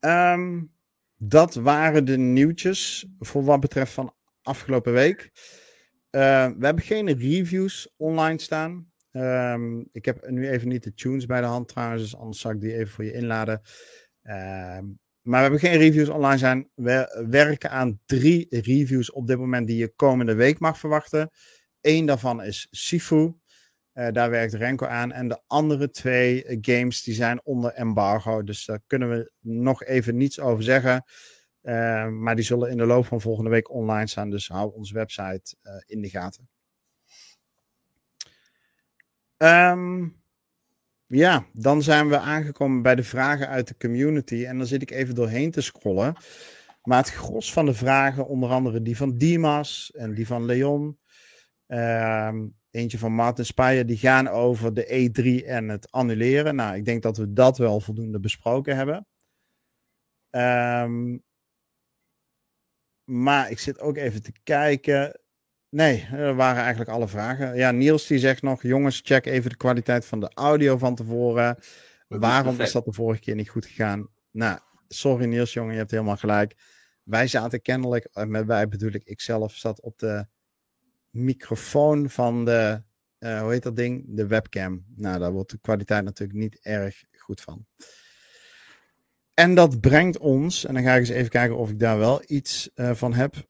Um, dat waren de nieuwtjes voor wat betreft van afgelopen week. we hebben geen reviews online staan. Ehm, ik heb nu even niet de tunes bij de hand trouwens, dus anders zal ik die even voor je inladen. Ehm, maar we hebben geen reviews online zijn. We werken aan drie reviews op dit moment die je komende week mag verwachten. Eén daarvan is Sifu. Uh, daar werkt Renko aan. En de andere twee eh, games die zijn onder embargo. Dus daar kunnen we nog even niets over zeggen. Uh, maar die zullen in de loop van volgende week online staan. Dus hou onze website in de gaten. Um, ja, dan zijn we aangekomen bij de vragen uit de community. En dan zit ik even doorheen te scrollen. Maar het gros van de vragen, onder andere die van Dimas en die van Leon. Ehm, eentje van Martin Speyer, die gaan over de E3 en het annuleren. Nou, ik denk dat we dat wel voldoende besproken hebben. Um, maar ik zit ook even te kijken. Nee, dat waren eigenlijk alle vragen. Ja, Niels die zegt nog, jongens, check even de kwaliteit van de audio van tevoren. Waarom is, dat de vorige keer niet goed gegaan? Nou, sorry Niels, jongen, je hebt helemaal gelijk. Wij zaten kennelijk, eh, met wij bedoel ik, ik zelf zat op de microfoon van de, uh, hoe heet dat ding? De webcam. Nou, daar wordt de kwaliteit natuurlijk niet erg goed van. En dat brengt ons, en dan ga ik eens even kijken of ik daar wel iets uh, van heb.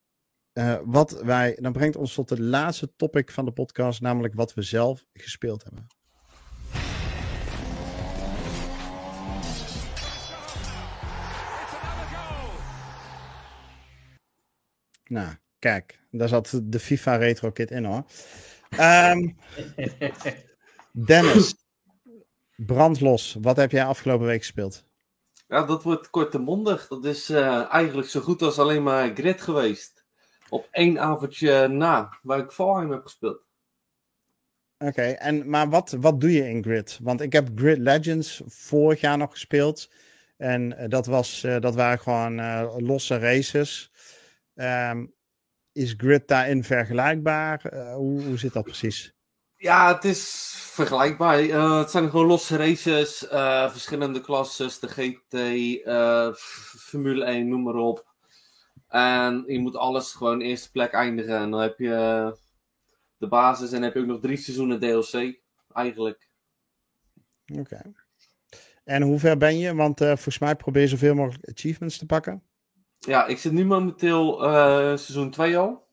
Uh, wat wij, dan brengt ons tot de laatste topic van de podcast, namelijk wat we zelf gespeeld hebben. Nou, kijk, daar zat de FIFA Retro Kit in hoor. Um, Dennis, brandlos, wat heb jij afgelopen week gespeeld? Ja, dat wordt kortemondig. Dat is uh, eigenlijk zo goed als alleen maar grid geweest op één avondje na, waar ik Valheim heb gespeeld. Oké, en maar wat, wat doe je in Grid? Want ik heb Grid Legends vorig jaar nog gespeeld. En uh, dat, was, uh, dat waren gewoon uh, losse races. Um, is Grid daarin vergelijkbaar? hoe, hoe zit dat precies? Ja, het is vergelijkbaar. het zijn gewoon losse races, verschillende klasses, de GT, Formule 1, noem maar op. En je moet alles gewoon eerste plek eindigen. En dan heb je de basis en dan heb je ook nog drie seizoenen DLC. Eigenlijk. Oké. En hoe ver ben je? Want volgens mij probeer je zoveel mogelijk achievements te pakken. Ja, ik zit nu momenteel uh, seizoen 2 al.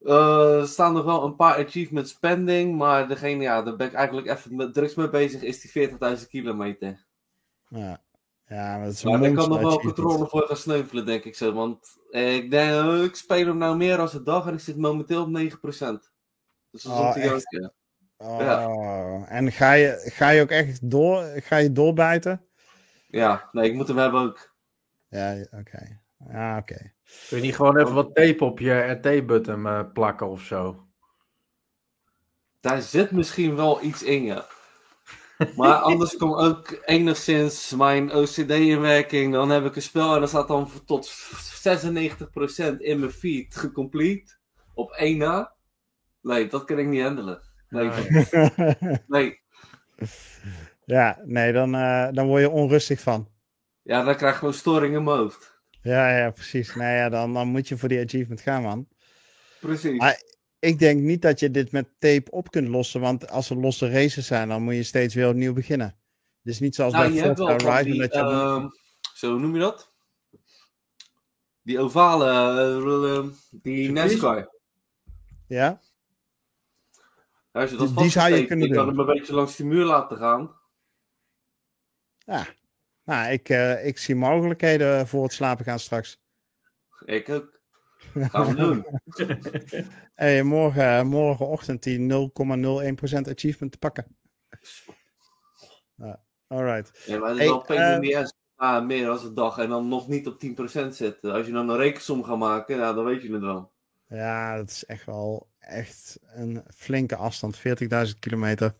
Uh, er staan nog wel een paar achievements pending, maar degene, ja, daar ben ik eigenlijk even met drugs mee bezig, is die 40.000 kilometer. Ja, ja, maar, maar ik kan nog wel controle voor gaan sneuvelen, denk ik zo. Want eh, ik, denk, eh, ik speel hem nou meer als een dag en ik zit momenteel op 9%. Dus dat is oh? Ook, Oh, ja. En ga je, ga je ook echt door, ga je doorbijten? Ja, nee, ik moet hem hebben ook. Ja, oké. Okay. Ja, oké. Okay. Kun je niet gewoon even wat tape op je RT-button uh, plakken of zo? Daar zit misschien wel iets in, ja. Maar anders komt ook enigszins mijn OCD in werking. Dan heb ik een spel en dan staat dan tot 96% in mijn feed gecomplete. Op één na. Nee, dat kan ik niet handelen. Nee. nee. Ja, nee, dan, uh, dan word je onrustig van. Ja, dan krijg je gewoon storing in mijn hoofd. Ja, ja, precies. Nee, ja, dan, dan moet je voor die achievement gaan, man. Precies ik denk niet dat je dit met tape op kunt lossen. Want als er losse races zijn, dan moet je steeds weer opnieuw beginnen. Dus niet zoals nou, bij Forza Horizon. Dat je... Uh, zo noem je dat? Die ovale, uh, die NASCAR. Ja? Als je dat die, die zou je kunnen doen. kan hem een beetje langs die muur laten gaan. Ja. Nou, ik, uh, ik zie mogelijkheden voor het slapen gaan straks. Ik ook. Gaan we doen. hey, morgen, morgenochtend die 0,01% achievement te pakken. Uh, alright. Ja, maar het is wel pain in the ah, meer als een dag en dan nog niet op 10% zetten. Als je dan een rekensom gaat maken, dan weet je het wel. Ja, dat is echt wel echt een flinke afstand. 40.000 kilometer.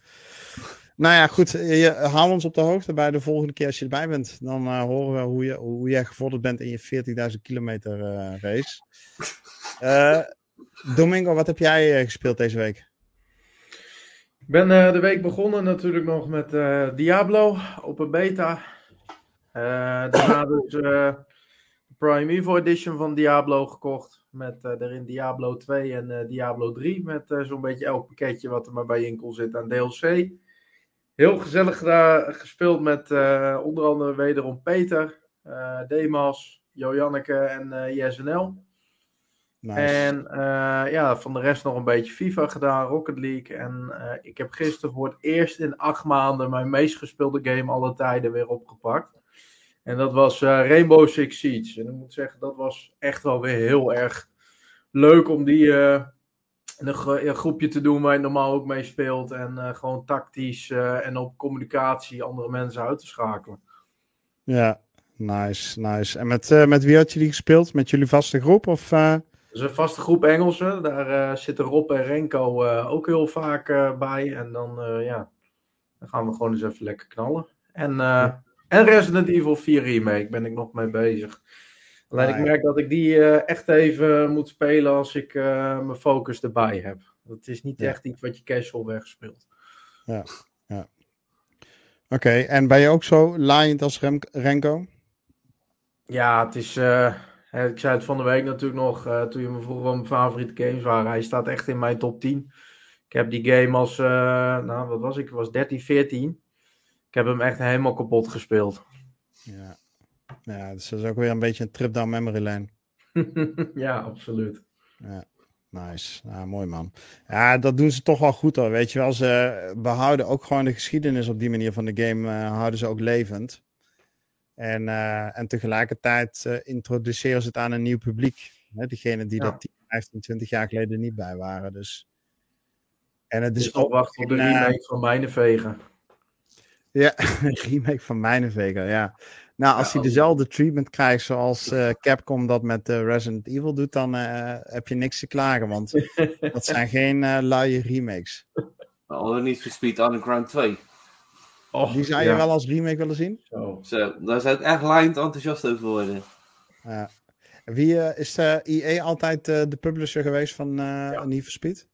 Nou ja, goed. Je, hou ons op de hoogte bij de volgende keer als je erbij bent. Dan uh, horen we hoe, je, hoe jij gevorderd bent in je 40.000 kilometer uh, race. Uh, Domingo, wat heb jij gespeeld deze week? Ik ben de week begonnen natuurlijk nog met Diablo, open beta. daarna dus Primeval Edition van Diablo gekocht. Met daarin Diablo 2 en Diablo 3. Met zo'n beetje elk pakketje wat er maar bij in kon zitten aan DLC. Heel gezellig gespeeld met onder andere wederom Peter, Demas, Jojanneke en JSNL. Nice. En ja, van de rest nog een beetje FIFA gedaan, Rocket League. En ik heb gisteren voor het eerst in acht maanden mijn meest gespeelde game alle tijden weer opgepakt. En dat was uh, Rainbow Six Siege. En ik moet zeggen, dat was echt wel weer heel erg leuk om die een, een, groepje te doen waar je normaal ook mee speelt. En uh, gewoon tactisch en op communicatie andere mensen uit te schakelen. Ja, nice, nice. En met, met wie had je die gespeeld? Met jullie vaste groep? Of, Dat is een vaste groep Engelsen. Daar zitten Rob en Renko ook heel vaak bij. En dan, ja, dan gaan we gewoon eens even lekker knallen. En ja. En Resident Evil 4 Remake ben ik nog mee bezig. Alleen ik merk dat ik die uh, echt even moet spelen als ik uh, mijn focus erbij heb. Dat is niet ja. echt iets wat je casual wegspeelt. Ja, ja. Oké, okay, en ben je ook zo laaiend als Rem Renko? Ja, het is... Uh, ik zei het van de week natuurlijk nog, toen je me vroeg wat mijn favoriete games waren. Hij staat echt in mijn top 10. Ik heb die game als, nou wat was ik, ik was 13, 14. Ik heb hem echt helemaal kapot gespeeld. Ja, ja dus dat is ook weer een beetje een trip down memory lane. ja, absoluut. Ja, nice. Ja, mooi man. Ja, dat doen ze toch wel goed hoor. Weet je wel, ze behouden ook gewoon de geschiedenis op die manier van de game, uh, houden ze ook levend. En, uh, en tegelijkertijd uh, introduceren ze het aan een nieuw publiek. Hè, diegenen die ja. dat 10, 15, 20 jaar geleden niet bij waren. Dus. En het is dus ook wachten op de remake van Mijnenvegen. Ja, een remake van Mijnenveger, ja. Nou, als ja, hij dezelfde treatment krijgt zoals uh, Capcom dat met uh, Resident Evil doet, dan uh, heb je niks te klagen, want dat zijn geen luie remakes. Al niet voor Speed Underground 2. Oh, Die zou je wel als remake willen zien? Zo, Zo daar zou ik echt lijnd enthousiast over worden. Ja. Wie is EA altijd de publisher geweest van ja. Need for Speed?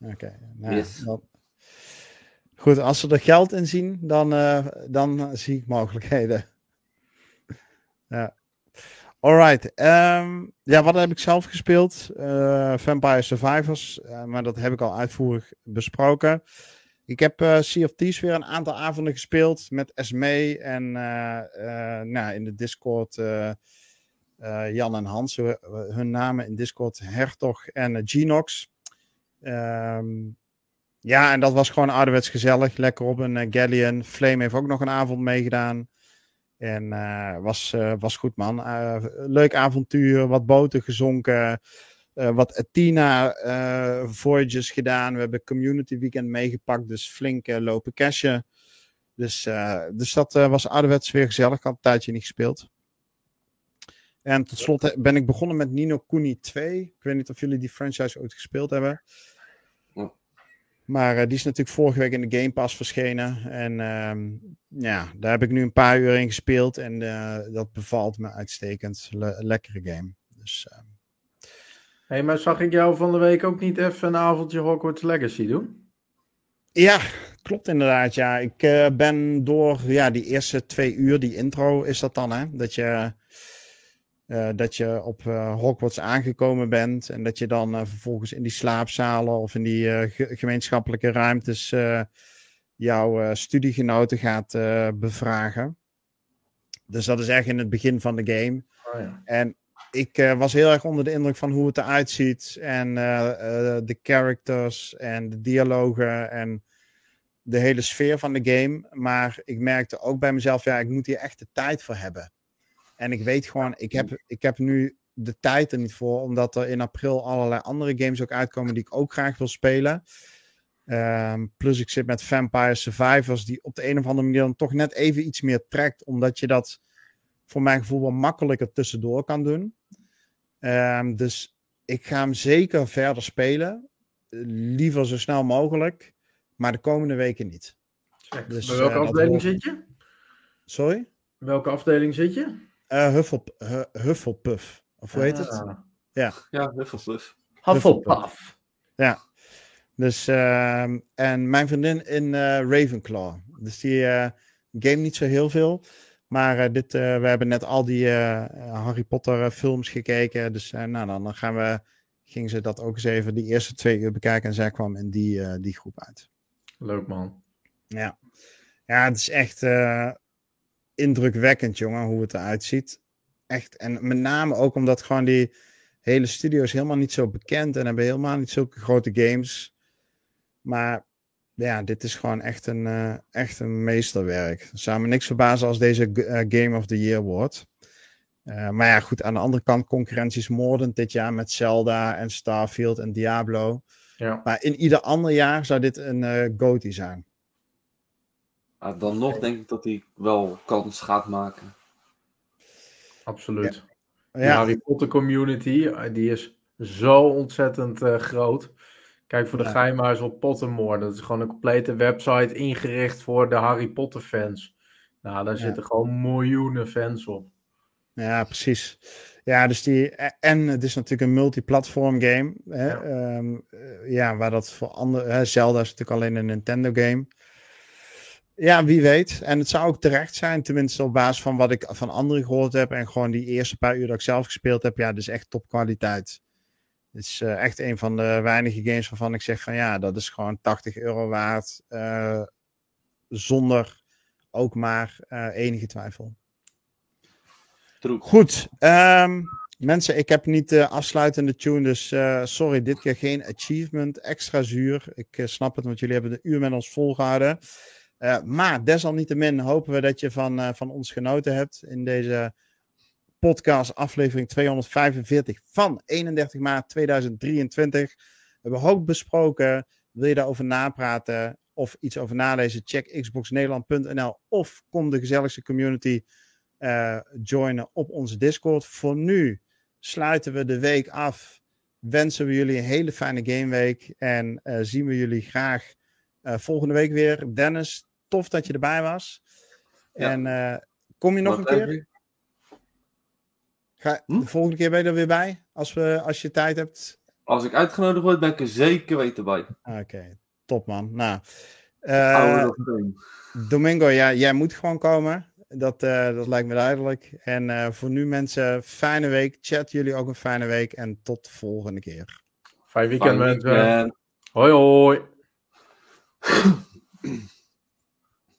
Oké, okay. nou, yes. dan, Goed, als ze er geld in zien, dan, uh, dan zie ik mogelijkheden. ja. Alright. Um, ja, wat heb ik zelf gespeeld? Uh, Vampire Survivors. Uh, maar dat heb ik al uitvoerig besproken. Ik heb uh, Sea of Thieves weer een aantal avonden gespeeld met Esme en nou, in de Discord Jan en Hans. Hun namen in Discord Hertog en Genox. Um, ja, en dat was gewoon ouderwets gezellig. Lekker op een uh, Galleon. Flame heeft ook nog een avond meegedaan. En uh, was, uh, was goed, man. leuk avontuur. Wat boten gezonken. wat Athena voyages gedaan. We hebben Community Weekend meegepakt. Dus flink lopen cashen. Dus, dus dat was ouderwets weer gezellig. Ik had een tijdje niet gespeeld. En tot slot ben ik begonnen met Nino Kuni 2. Ik weet niet of jullie die franchise ooit gespeeld hebben. Maar uh, die is natuurlijk vorige week in de Game Pass verschenen. En uh, ja, daar heb ik nu een paar uur in gespeeld. En uh, dat bevalt me uitstekend. Le lekkere game. Dus, uh... hey, maar zag ik jou van de week ook niet even een avondje Hogwarts Legacy doen? Ja, klopt inderdaad. Ja, ik ben door ja, die eerste twee uur, die intro is dat dan, hè? Dat je uh, dat je op uh, Hogwarts aangekomen bent en dat je dan uh, vervolgens in die slaapzalen of in die ge gemeenschappelijke ruimtes jouw studiegenoten gaat bevragen. Dus dat is echt in het begin van de game. Oh, ja. En ik was heel erg onder de indruk van hoe het eruit ziet en de characters en de dialogen en de hele sfeer van de game. Maar ik merkte ook bij mezelf, ja, ik moet hier echt de tijd voor hebben. En ik weet gewoon, ik heb, ik heb nu de tijd er niet voor, omdat er in april allerlei andere games ook uitkomen die ik ook graag wil spelen. Um, plus ik zit met Vampire Survivors, die op de een of andere manier dan toch net even iets meer trekt, omdat je dat voor mijn gevoel wel makkelijker tussendoor kan doen. Um, dus ik ga hem zeker verder spelen. Liever zo snel mogelijk, maar de komende weken niet. Dus, Bij welke uh, afdeling zit je? Sorry? Welke afdeling zit je? Uh, Huffle, Hufflepuff. Of hoe heet het? Ah. Ja. Ja, Hufflepuff. Hufflepuff. Ja. Dus, uh, en mijn vriendin in uh, Ravenclaw. Dus die uh, game niet zo heel veel. Maar uh, dit, uh, we hebben net al die uh, Harry Potter films gekeken. Dus nou, dan, dan gaan we, gingen ze dat ook eens even die eerste twee uur bekijken. En zij kwam in die, die groep uit. Leuk man. Ja, ja het is echt indrukwekkend, jongen, hoe het eruit ziet. Echt. En met name ook omdat gewoon die hele studio is helemaal niet zo bekend. En hebben helemaal niet zulke grote games. Maar ja, dit is gewoon echt een, uh, echt een meesterwerk. Zou me niks verbazen als deze uh, Game of the Year wordt. Uh, maar ja, goed, aan de andere kant, concurrentie is moordend dit jaar met Zelda en Starfield en Diablo. Ja. Maar in ieder ander jaar zou dit een uh, GOTY zijn. Ah, dan nog denk ik dat hij wel kans gaat maken. Absoluut. Ja. De. Harry Potter community, die is zo ontzettend groot. Kijk voor de ja. geheimuis op Pottermore. Dat is gewoon een complete website ingericht voor de Harry Potter fans. Nou, daar zitten gewoon miljoenen fans op. Ja, precies. Ja, dus die. En het is natuurlijk een multiplatform game. Hè? Ja. Um, ja, waar dat voor andere. Zelda is natuurlijk alleen een Nintendo game. Ja, wie weet. En het zou ook terecht zijn, tenminste op basis van wat ik van anderen gehoord heb. En gewoon die eerste paar uur dat ik zelf gespeeld heb. Ja, dus echt topkwaliteit. Het is uh, echt een van de weinige games waarvan ik zeg van ja, dat is gewoon 80 euro waard. Uh, zonder ook maar uh, enige twijfel. True. Goed. Um, mensen, ik heb niet de afsluitende tune, dus sorry, dit keer geen achievement. Extra zuur. Ik snap het, want jullie hebben een uur met ons volgehouden. Maar desalniettemin hopen we dat je van, van ons genoten hebt in deze podcast, aflevering 245 van 31 maart 2023. We hebben hoop besproken. Wil je daarover napraten of iets over nalezen? Check xboxnederland.nl of kom de gezelligste community uh, joinen op onze Discord. Voor nu sluiten we de week af. Wensen we jullie een hele fijne gameweek en zien we jullie graag volgende week weer. Dennis, tof dat je erbij was. Ja. En kom je nog Wat een keer? Ga, hm? De volgende keer ben je er weer bij, als, we, als je tijd hebt. Als ik uitgenodigd word, ben ik er zeker weten bij. Oké, okay, top man. Nou, uh, Domingo, ja, jij moet gewoon komen. Dat, uh, dat lijkt me duidelijk. En uh, voor nu mensen, fijne week. Chat jullie ook een fijne week. En tot de volgende keer. Fijn weekend, mensen. Hoi hoi.